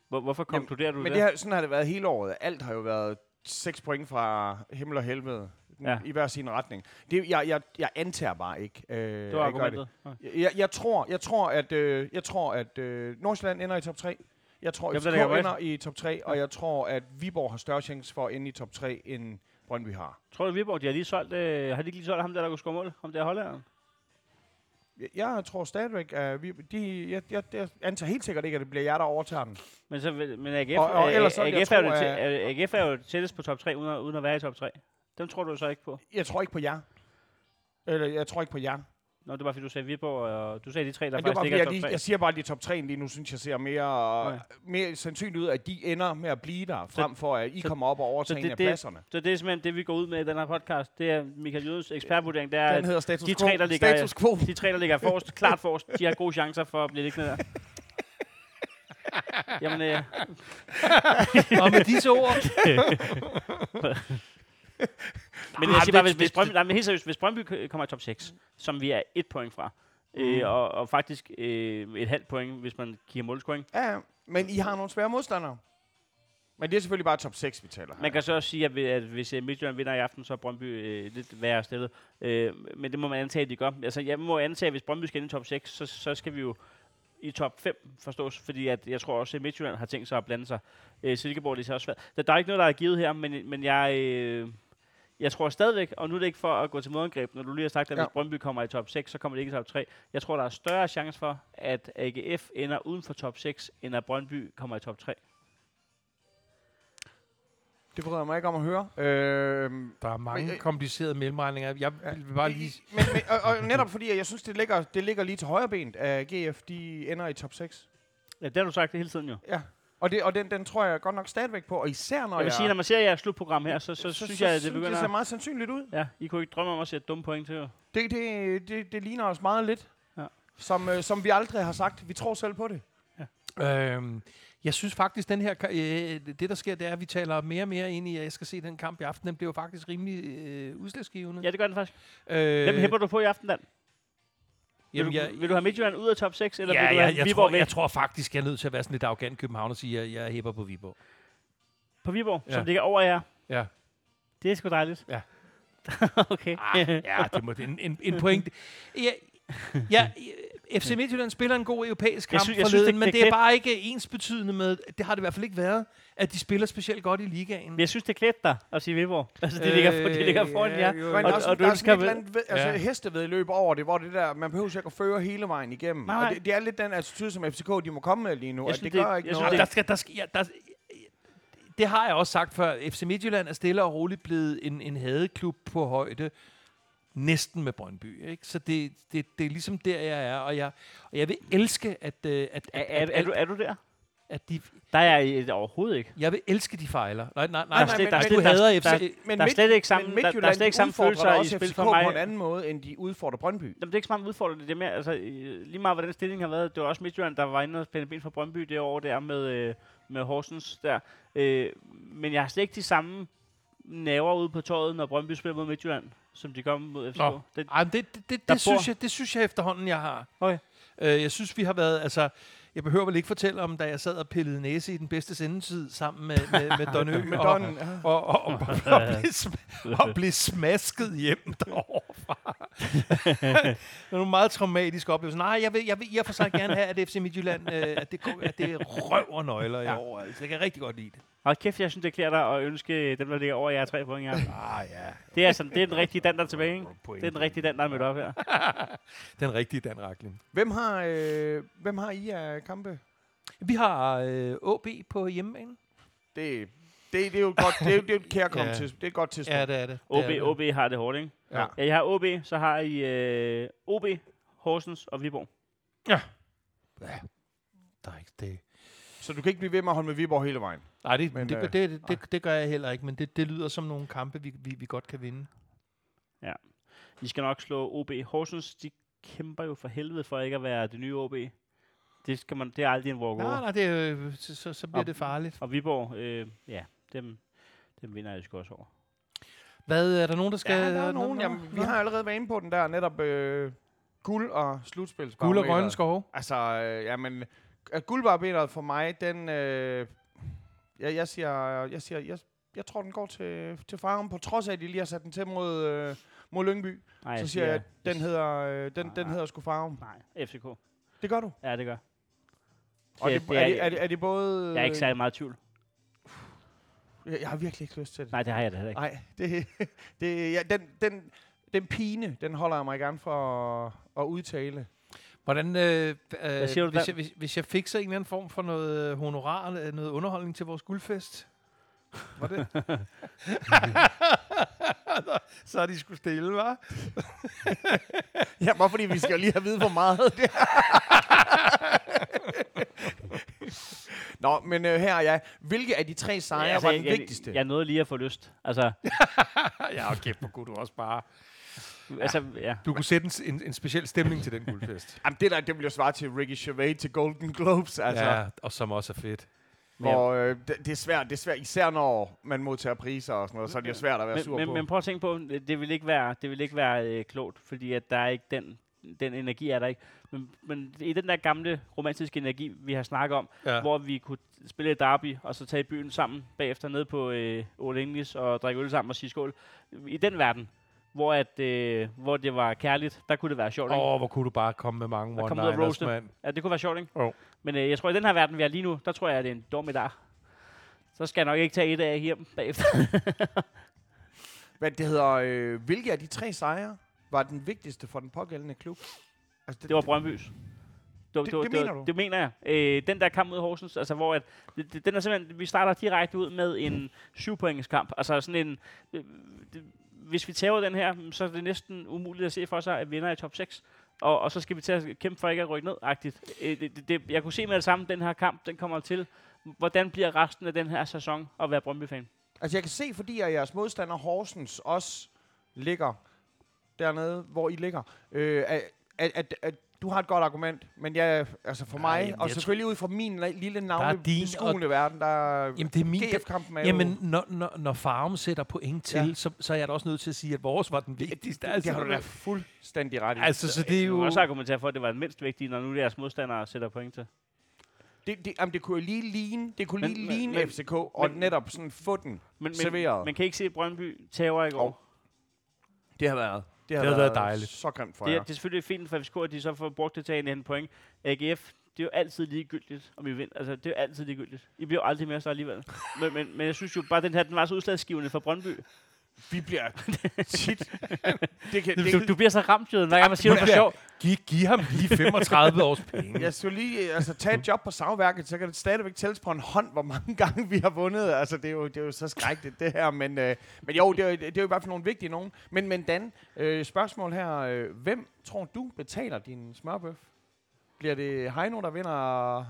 Hvor, hvorfor Jamen, konkluderer du Men det? det her, sådan har det været hele året. Alt har jo været 6 point fra himmel og helvede. Ja. I hver sin retning. Det, jeg, jeg, jeg antager bare ikke. Øh, det var at argumentet. Jeg, jeg, jeg tror, jeg tror, at, øh, jeg tror, at øh, Nordsjælland ender i top 3. Jeg tror, Jamen, FCK ender i top 3, og jeg tror, at Viborg har større chance for at ende i top 3, end Brøndby har. Tror du, Viborg, de har lige solgt, øh, har de ikke lige solgt ham der, der kunne score mål? Ham der hollænderen? Jeg, jeg tror stadigvæk, at vi, de, jeg, jeg, jeg antager helt sikkert ikke, at det bliver jer, der overtager den. Men, så, men AGF, Og- og ellers AGF, er jo tro, det, at- tæ- AGF er jo tættest på top 3, uden at, uden at være i top 3. Dem tror du så ikke på? Jeg tror ikke på jer. Eller jeg tror ikke på jer. Nå, det var fordi, du sagde Viborg, og du sagde de tre, der Men det var faktisk bare, ligger jeg, top lige, 3. jeg siger bare, at de top 3 lige nu, synes jeg ser mere, Ja. mere sandsynligt ud, at de ender med at blive der, frem for at I så- kommer op og så overtager en det- af det- pladserne. Så det er simpelthen det, vi går ud med i den her podcast. Det er Michael Jødens ekspertvurdering. Det er, Den at hedder status de tre, der ligger- status quo. de tre, der ligger forrest, klart forrest, de har gode chancer for at blive liggende der. Jamen, øh, Og med disse ord, Men jeg siger bare, hvis, hvis, Brøndby, nej, men helt seriøst, hvis Brøndby kommer i top 6, som vi er et point fra, øh, og, og faktisk øh, et halvt point, hvis man kigger målscoring. Ja, ja. men I har nogle svære modstandere. Men det er selvfølgelig bare top 6, vi taler her. Man kan så også sige, at, vi- at hvis øh, Midtjylland vinder i aften, så er Brøndby øh, lidt værre stillet. Øh, men det må man antage, at de gør. Altså, jeg må antage, at hvis Brøndby skal ind i top 6, så, så skal vi jo i top 5 forstås, fordi at jeg tror også, at Midtjylland har tænkt sig at blande sig. Øh, Silkeborg, det er også svært. Der, der er ikke noget, der er givet her, men, men jeg, øh, jeg tror stadigvæk, og nu er det ikke for at gå til modangreb, når du lige har sagt, at Ja. hvis Brøndby kommer i top 6, så kommer det ikke i top 3. Jeg tror, der er større chance for, at AGF ender uden for top 6, end at Brøndby kommer i top 3. Det bryder jeg mig ikke om at høre. Øh, der er mange Men, øh, komplicerede mellemregninger. Jeg vil bare lige... men, men, og, og netop fordi, at jeg synes, det ligger, det ligger lige til højre benet af GF, de ender i top 6. Ja, det har du sagt det hele tiden jo. Ja. Og, det, og den, den tror jeg godt nok stadigvæk på, og især når Jeg vil sige, når man ser jeres slutprogram her, så, så, så synes jeg, at det det begynder... ser meget sandsynligt ud. Ja, I kunne ikke drømme om at sætte dumme point til. Det, det, det, det ligner os meget lidt. Ja. Som, øh, som vi aldrig har sagt. Vi tror selv på det. Øhm, jeg synes faktisk, den her, øh, det der sker, det er, at vi taler mere og mere ind i, at jeg skal se den kamp i aften. Den bliver jo faktisk rimelig øh, udslagsgivende. Ja, det gør den faktisk. øh, Hvem hæpper du på i aften, Dan? Vil, Jamen, du, jeg, vil du have Midtjylland ud af top 6, eller vil ja, du jeg, have jeg, Viborg tror, med? jeg tror faktisk, jeg er nødt til at være sådan lidt arrogant København og sige, at jeg, jeg hæpper på Viborg. På Viborg, Ja. som ligger over jer. Ja. Det er sgu dejligt. Ja. okay. Ah, ja, det må det en, en, en point. Ja, ja, FC Midtjylland spiller en god europæisk Jeg kamp synes- jeg synes, forleden, det- men det det er bare ikke ens betydende med, det har det i hvert fald ikke været, at de spiller specielt godt i ligaen. Men jeg synes, det klædte dig at sige Viborg. Altså, det ligger, for, det ligger foran jer. jo. Og- også, og du der er sådan et andet, ved- altså Ja. hestevedløb over det, hvor det der, man behøver ikke at føre hele vejen igennem. Nej. Og det, det, er lidt den attitude, som FCK de må komme med lige nu. Jeg at synes, det, det- gør ikke jeg noget. synes, der skal, der skal, ja, der, det har jeg også sagt før. FC Midtjylland er stille og roligt blevet en, en hadeklub på højde næsten med Brøndby. Ikke? Så det, det, det er ligesom der, jeg er. Og jeg, og jeg vil elske, at, øh, at, Er, at, er, at, er, du, er du der? At de, Der er jeg i- overhovedet ikke. jeg vil elske, de fejler. Nej, nej, nej. Nej, nej, nej, nej men- der- Men Der er slet ikke samme- der- der er slet ikke samme følelser i spil for mig. på en anden måde, end de udfordrer Brøndby. Jamen, det er ikke så meget udfordrende. Det er mere, altså, lige meget, hvordan stillingen har været. Det var også Midtjylland, der var inde og spænde ben for Brøndby det år der med, øh, med Horsens der. Øh, men jeg har slet ikke de samme naver ude på tøjet, når Brøndby spiller mod Midtjylland, som de gør mod FCK. Nå. Det, Ej, det, det, det, Der det, synes jeg, det synes jeg efterhånden, jeg har. Okay. Øh, jeg synes, vi har været... Altså, jeg behøver vel ikke fortælle om, da jeg sad og pillede næse i den bedste sendetid sammen med, med, med Don Ø. Med og, og, og, og, og, blive, sm- og blive smasket hjem derovre det er nogle meget traumatiske oplevelser. Nej, jeg vil, jeg vil i og for sig gerne have, at FC Midtjylland, øh, at, det, at det røver nøgler i år. Altså, jeg kan rigtig godt lide det. Hold kæft, jeg synes, det klæder dig at ønske dem, der ligger over jer tre point. Ja. Ah, ja. Det er, sådan, det er den rigtige Dan, der er tilbage. Ikke? Det er den rigtige Dan, der er mødt op her. Den rigtige Dan Racklin. Hvem har, øh, hvem har I af kampe? Vi har øh, OB på hjemmebane. Det, det, det er jo godt, det er, jo- det er et kærkom Ja. til, det er et godt tidspunkt. Ja, det er det. OB, det er. OB har det hårdt, ikke? Ja. Ja, jeg har OB, så har I øh, OB, Horsens og Viborg. Ja, der er ikke det. Så du kan ikke blive ved med at holde med Viborg hele vejen. Nej, det, Men, det, øh, det, det, det, det, det gør jeg heller ikke, men det, det lyder som nogle kampe, vi, vi, vi godt kan vinde. I skal nok slå OB. Horsens, de kæmper jo for helvede for ikke at være det nye OB. Det, skal man, det er aldrig en walk Nej, nej, det, så, så, bliver Og- det farligt. Og Viborg, øh, ja, dem, dem vinder jeg sgu også over. Hvad, er der nogen, der skal... Ja, der er nogen. Jamen, vi har allerede været inde på den der netop øh, guld og slutspil. Guld og grønne skove. Altså, øh, jamen, øh, guldbarometeret for mig, den, øh, jeg, jeg siger, jeg siger, jeg, jeg tror, den går til, til Farum, på trods af, at de lige har sat den til mod, øh, mod Lyngby. Nej, så siger jeg, at den hedder, øh, den, den Nej. hedder sgu Farum. Nej, FCK. Det gør du. Ja, det gør. Og Ja, det, det er, er- det, er, det, er det både... Jeg er ikke særlig meget tvivl. Jeg, jeg har virkelig ikke lyst til det. Nej, det har jeg da heller ikke. Nej, det, det, ja, den, den, den pine, den holder jeg mig gerne for at, at udtale. Hvordan, øh, øh, siger du hvis, der? jeg, hvis, hvis jeg fik så en eller anden form for noget øh, honorar, øh, noget underholdning til vores guldfest? Var det? så er de skulle stille, hva'? Ja, bare fordi vi skal jo lige have vide, hvor meget det er. Nå, men øh, her, ja. Hvilke af de tre sejre Ja, var den altså, jeg, vigtigste? Jeg, jeg nåede lige at få lyst. Altså, ja, okay, hvor kunne du også bare... altså ja. Du kunne sætte en, en, en speciel stemning til den guldfest. Jamen, det der, det bliver svare til Ricky Gervais til Golden Globes, altså. ja, og som også er fedt. Hvor, øh, det, det, er svært, det er svært, især når man modtager priser og sådan noget, så er det jo svært at være sur Men, på. men, men prøv at tænke på, det- det vil ikke være, det vil ikke være øh, klogt, fordi at der er ikke den, den energi er der ikke. Men, men i den der gamle romantiske energi, vi har snakket om, Ja. hvor vi kunne spille et derby, og så tage i byen sammen bagefter ned på øh, Old English og drikke øl sammen og sige skål. I den verden, hvor, at, øh, hvor det var kærligt, der kunne det være sjovt. Åh, ikke? oh, hvor kunne du bare komme med mange one-liners, mand. Ja, det kunne være sjovt, ikke? Jo. Men øh, jeg tror, i den her verden, vi er lige nu, der tror jeg, at det er en dum dag. Så skal jeg nok ikke tage et af hjem bagefter. Hvad det hedder, øh, hvilke af de tre sejre var den vigtigste for den pågældende klub? Altså, Det var Brøndbys. Det, Det- det mener du? Det mener jeg. Øh, den der kamp mod Horsens, altså hvor at, det, det- den er simpelthen, vi starter direkte ud med en syv kamp. Altså sådan en, øh, det, hvis vi tager den her, så er det næsten umuligt at se for sig, at vinder i top 6. Og, og så skal vi til at kæmpe for ikke at rykke ned, agtigt. Øh, det, det, det, jeg kunne se med det samme, den her kamp, den kommer til hvordan bliver resten af den her sæson at være Brøndby-fan? Altså, jeg kan se, fordi at jeres modstander Horsens også ligger dernede, hvor I ligger, øh, at, at, at, at du har et godt argument, men jeg, altså for mig, jamen, og selvfølgelig ud fra min lille din, navle beskuende verden, der er Jamen, det er min... GF-kampen er jo... Jamen, når, når, når Farum sætter point til, Ja. så, så er jeg da også nødt til at sige, at vores var den vigtigste. det har du da fuldstændig ret i. altså, så det er Du jo... kan også argumentere for, at det var mindst vigtigt, når nu deres modstandere sætter point til. Det, det, jamen, det kunne jo lige ligne, det kunne Men- lige men- ligne men- FCK, og men- netop sådan få den Men, men, serveret. man kan ikke se Brøndby tager i går. Og- Det har været, det har Det har været dejligt. så grimt for Det er, jer. det er selvfølgelig fint for FCK, at de så får brugt det til at hente point. AGF, det er jo altid ligegyldigt, om I vinder. Altså, det er jo altid ligegyldigt. I bliver jo aldrig mere så alligevel. men, men, men, jeg synes jo bare, den her, den var så udslagsgivende for Brøndby. Vi bliver tit... det kan, Du, det, du, du bliver så ramt, jo, gang man siger at for sjov. Giv, giv ham lige 35 års penge. Jeg skulle lige altså, tage et job på savværket, så kan det stadigvæk tælles på en hånd, hvor mange gange vi har vundet. Altså, det er jo, det er jo så skrækkeligt, det her. Men, øh, men jo, det er, jo- det er jo i hvert fald nogle vigtige nogen. Men, men Dan, øh, spørgsmål her. Øh, hvem tror du betaler din smørbøf? Bliver det Heino, der vinder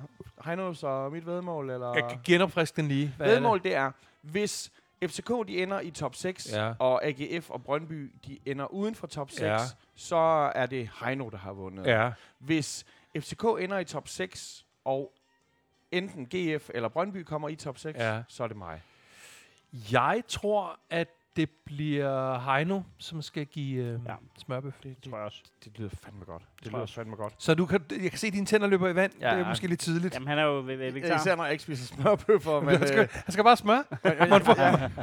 Heinos og mit vedmål? Eller? Jeg kan genopfriske den lige. Hvad er det? Vedmål, det er, hvis FCK de ender i top 6, Ja. og AGF og Brøndby de ender uden for top 6, Ja. så er det Heino, der har vundet. Ja. Hvis FCK ender i top 6, og enten GF eller Brøndby kommer i top 6, Ja. så er det mig. Jeg tror, at det bliver Heino, som skal give øh, Ja. ja. smørbøf. Det, det, tror jeg også. det lyder fandme godt. Det Tror lyder fandme godt. Så du kan, jeg kan se, at dine tænder løber i vand. Ja. Ja. Det er måske lidt tidligt. Jamen, han er jo vegetar. Især når jeg ikke spiser smørbøffer. men, han, skal, øh, han skal bare smøre. Må han, få,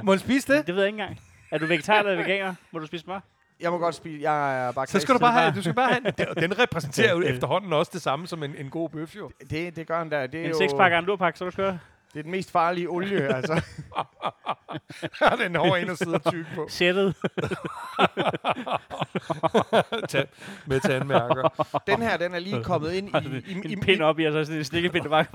må han spise det? Det ved jeg ikke engang. Er du vegetar eller veganer? Må du spise smør? jeg må godt spise. Jeg er bare Så skal du bare have, du skal bare have, den- den repræsenterer jo efterhånden også det samme som en, en god bøf, jo. Det, det gør han der. Det er En jo sekspakke og en lurpakke, så du kører. Det er den mest farlige olie. altså. den hårde en at tykke på. Sættet. Med tandmærker. Den her, den er lige kommet ind i... i, i, En pind op i, og så sådan en slikkepind, der bare.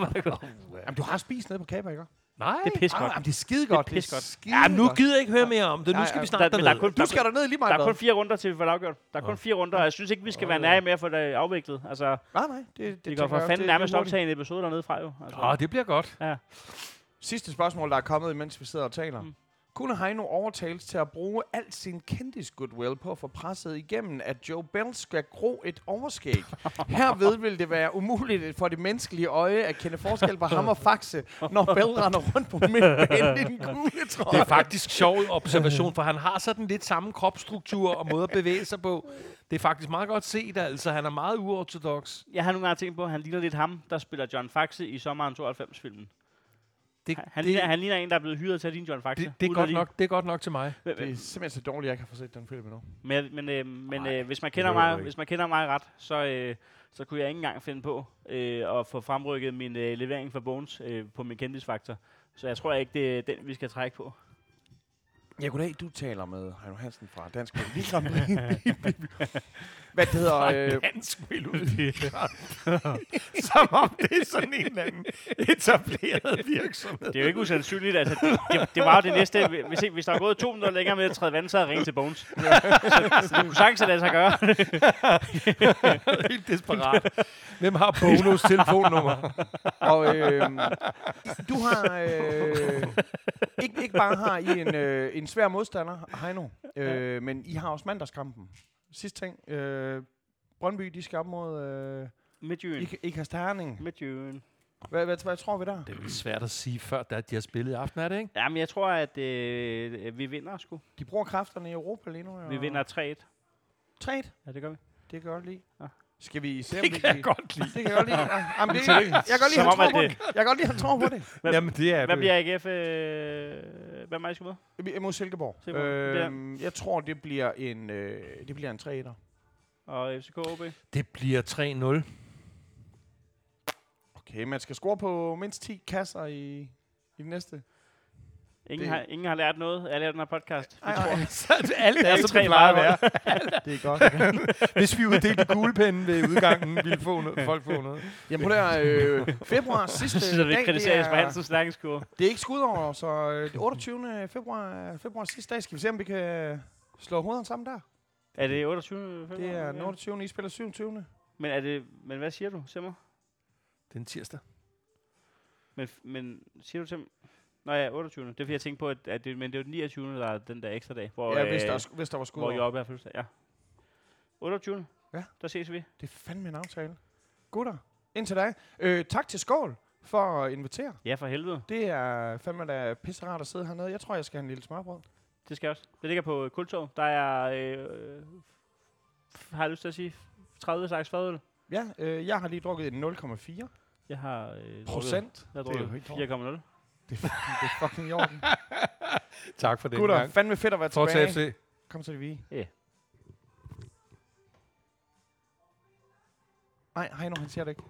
Jamen, du har spist nede på Kaba, ikke? Nej. Det er pis Ah, godt. jamen, det er skide godt. Det er skide Ja, nu gider jeg ikke høre mere om det. Nu Ja, skal ja. vi snart Der- der er kun- Du skal der ned lige meget Der er kun fire runder til, vi får det afgjort. Der er kun fire runder, og jeg synes ikke, vi skal være nære med at få det afviklet. Altså, Nej, nej. Det, det, det kan for fanden nærmest optage en episode dernede fra jo. Altså. Åh, det bliver godt. Sidste spørgsmål, der er kommet, imens vi sidder og taler. Mm. Kunne Heino overtales til at bruge al sin kendis goodwill på at få presset igennem, at Joe Bell skal gro et overskæg? Herved vil det være umuligt for det menneskelige øje at kende forskel på ham og Faxe, når Bell render rundt på midtbanen i den gule trøje. Det er faktisk sjov observation, for han har sådan lidt samme kropsstruktur og måde at bevæge sig på. Det er faktisk meget godt set, altså. Han er meget uortodox. Jeg har nogle gange tænkt på, at han ligner lidt ham, der spiller John Faxe i sommeren 92-filmen. Det, Han, han, det, ligner, han ligner en, der er blevet hyret til at ligne John Faxe. det, det, er godt nok, det er godt nok til mig. Men, Det er simpelthen så dårligt, at jeg ikke har fået set den film endnu. men, men, øh, men Nej, øh, hvis, man kender mig, hvis man kender mig ret, så, øh, så kunne jeg ikke engang finde på øh, at få fremrykket min øh, levering for Bones øh, på min kendisfaktor. Så jeg tror ikke, det er den, vi skal trække på. Ja, goddag. Du taler med Heino Hansen fra Dansk Melodi. Hvad det hedder... Øh, Dansk melodi. Som om det er sådan en eller anden etableret virksomhed. Det er jo ikke usandsynligt. Altså, det, det, det, var jo det næste. Hvis, hvis der er gået to minutter længere med at træde vand, så havde ringet til Bones. så, så det kunne sagtens lade sig gøre. Helt desperat. Hvem har Bonos telefonnummer? Og øh, du har øh, ikke, ikke bare har I en, øh, en svær modstander, Heino, øh, men I har også mandagskampen. Sidste ting, øh, Brøndby, de skal op mod øh, Midtjylland. Ik- Ikast Herning. Midtjylland. Hvad, hvad, hvad tror vi der? Det er lidt svært at sige før, da de har spillet i aften, er det ikke? Jamen, jeg tror, at øh, vi vinder sgu. De bruger kræfterne i Europa lige nu. Vi vinder 3-1. 3 Ja, det gør vi. Det kan jeg godt lide. Ja. Skal vi se, om Det vi kan jeg godt lide. Det kan jeg godt lide. Ja, jamen, det, Tillykke. jeg kan godt lide, han tror på det- det. Jeg kan godt lide, han tror på det. Hvem- Jamen, det er Hvad bliver AGF? Øh, hvad er I skal er Mod Silkeborg. Silkeborg. Øhm, jeg tror, det bliver en, øh, det bliver en 3 Og FCK OB? Det bliver 3-0. Okay, man skal score på mindst 10 kasser i, i det næste. Ingen, Det- har, ingen har lært noget af den her podcast. Vi Ej, tror, Så er det alt er så tre det plejer at være. veje det er godt. Hvis vi uddelte kuglepinden ved udgangen, ville få noget, folk få noget. Jamen på det her, øh, februar sidste så dag, det Jesper er, Hansens stærkeskur. det er ikke skudår, så øh, det 28. februar, februar sidste dag, skal vi se, om vi kan slå hovederne sammen der. Er det 28? Det er den Ja. 28. I spiller 27. Men, er det, men hvad siger du, Simmer? Den tirsdag. Men, men siger du til Nå ja, 28. Det er fordi, jeg tænkte på, at, at det, men det er jo den 29. der er den der ekstra dag, hvor, Ja, hvis der, øh, er sk- hvis der var skud hvor over. Jobbe er fødselsdag. Ja. 28. Ja. Der ses vi. Det er fandme en aftale. Gutter, indtil da. Øh, tak til Skål for at invitere. Ja, for helvede. Det er fandme da pisse rart at sidde hernede. Jeg tror, jeg skal have en lille smørbrød. Det skal jeg også. Det ligger på Kultorv. Der er, øh, har jeg lyst til at sige, 30 slags fadøl. Ja, øh, jeg har lige drukket en 0,4 Jeg har øh, procent. drukket, Det er jeg jo har helt drukket 4,0. Det er, fucking- det er fucking i orden. Tak for det. Gutter, fandme fedt at være Fortsæt tilbage. FC. Kom så vi. Ja. Nej, hej nu, han siger det ikke.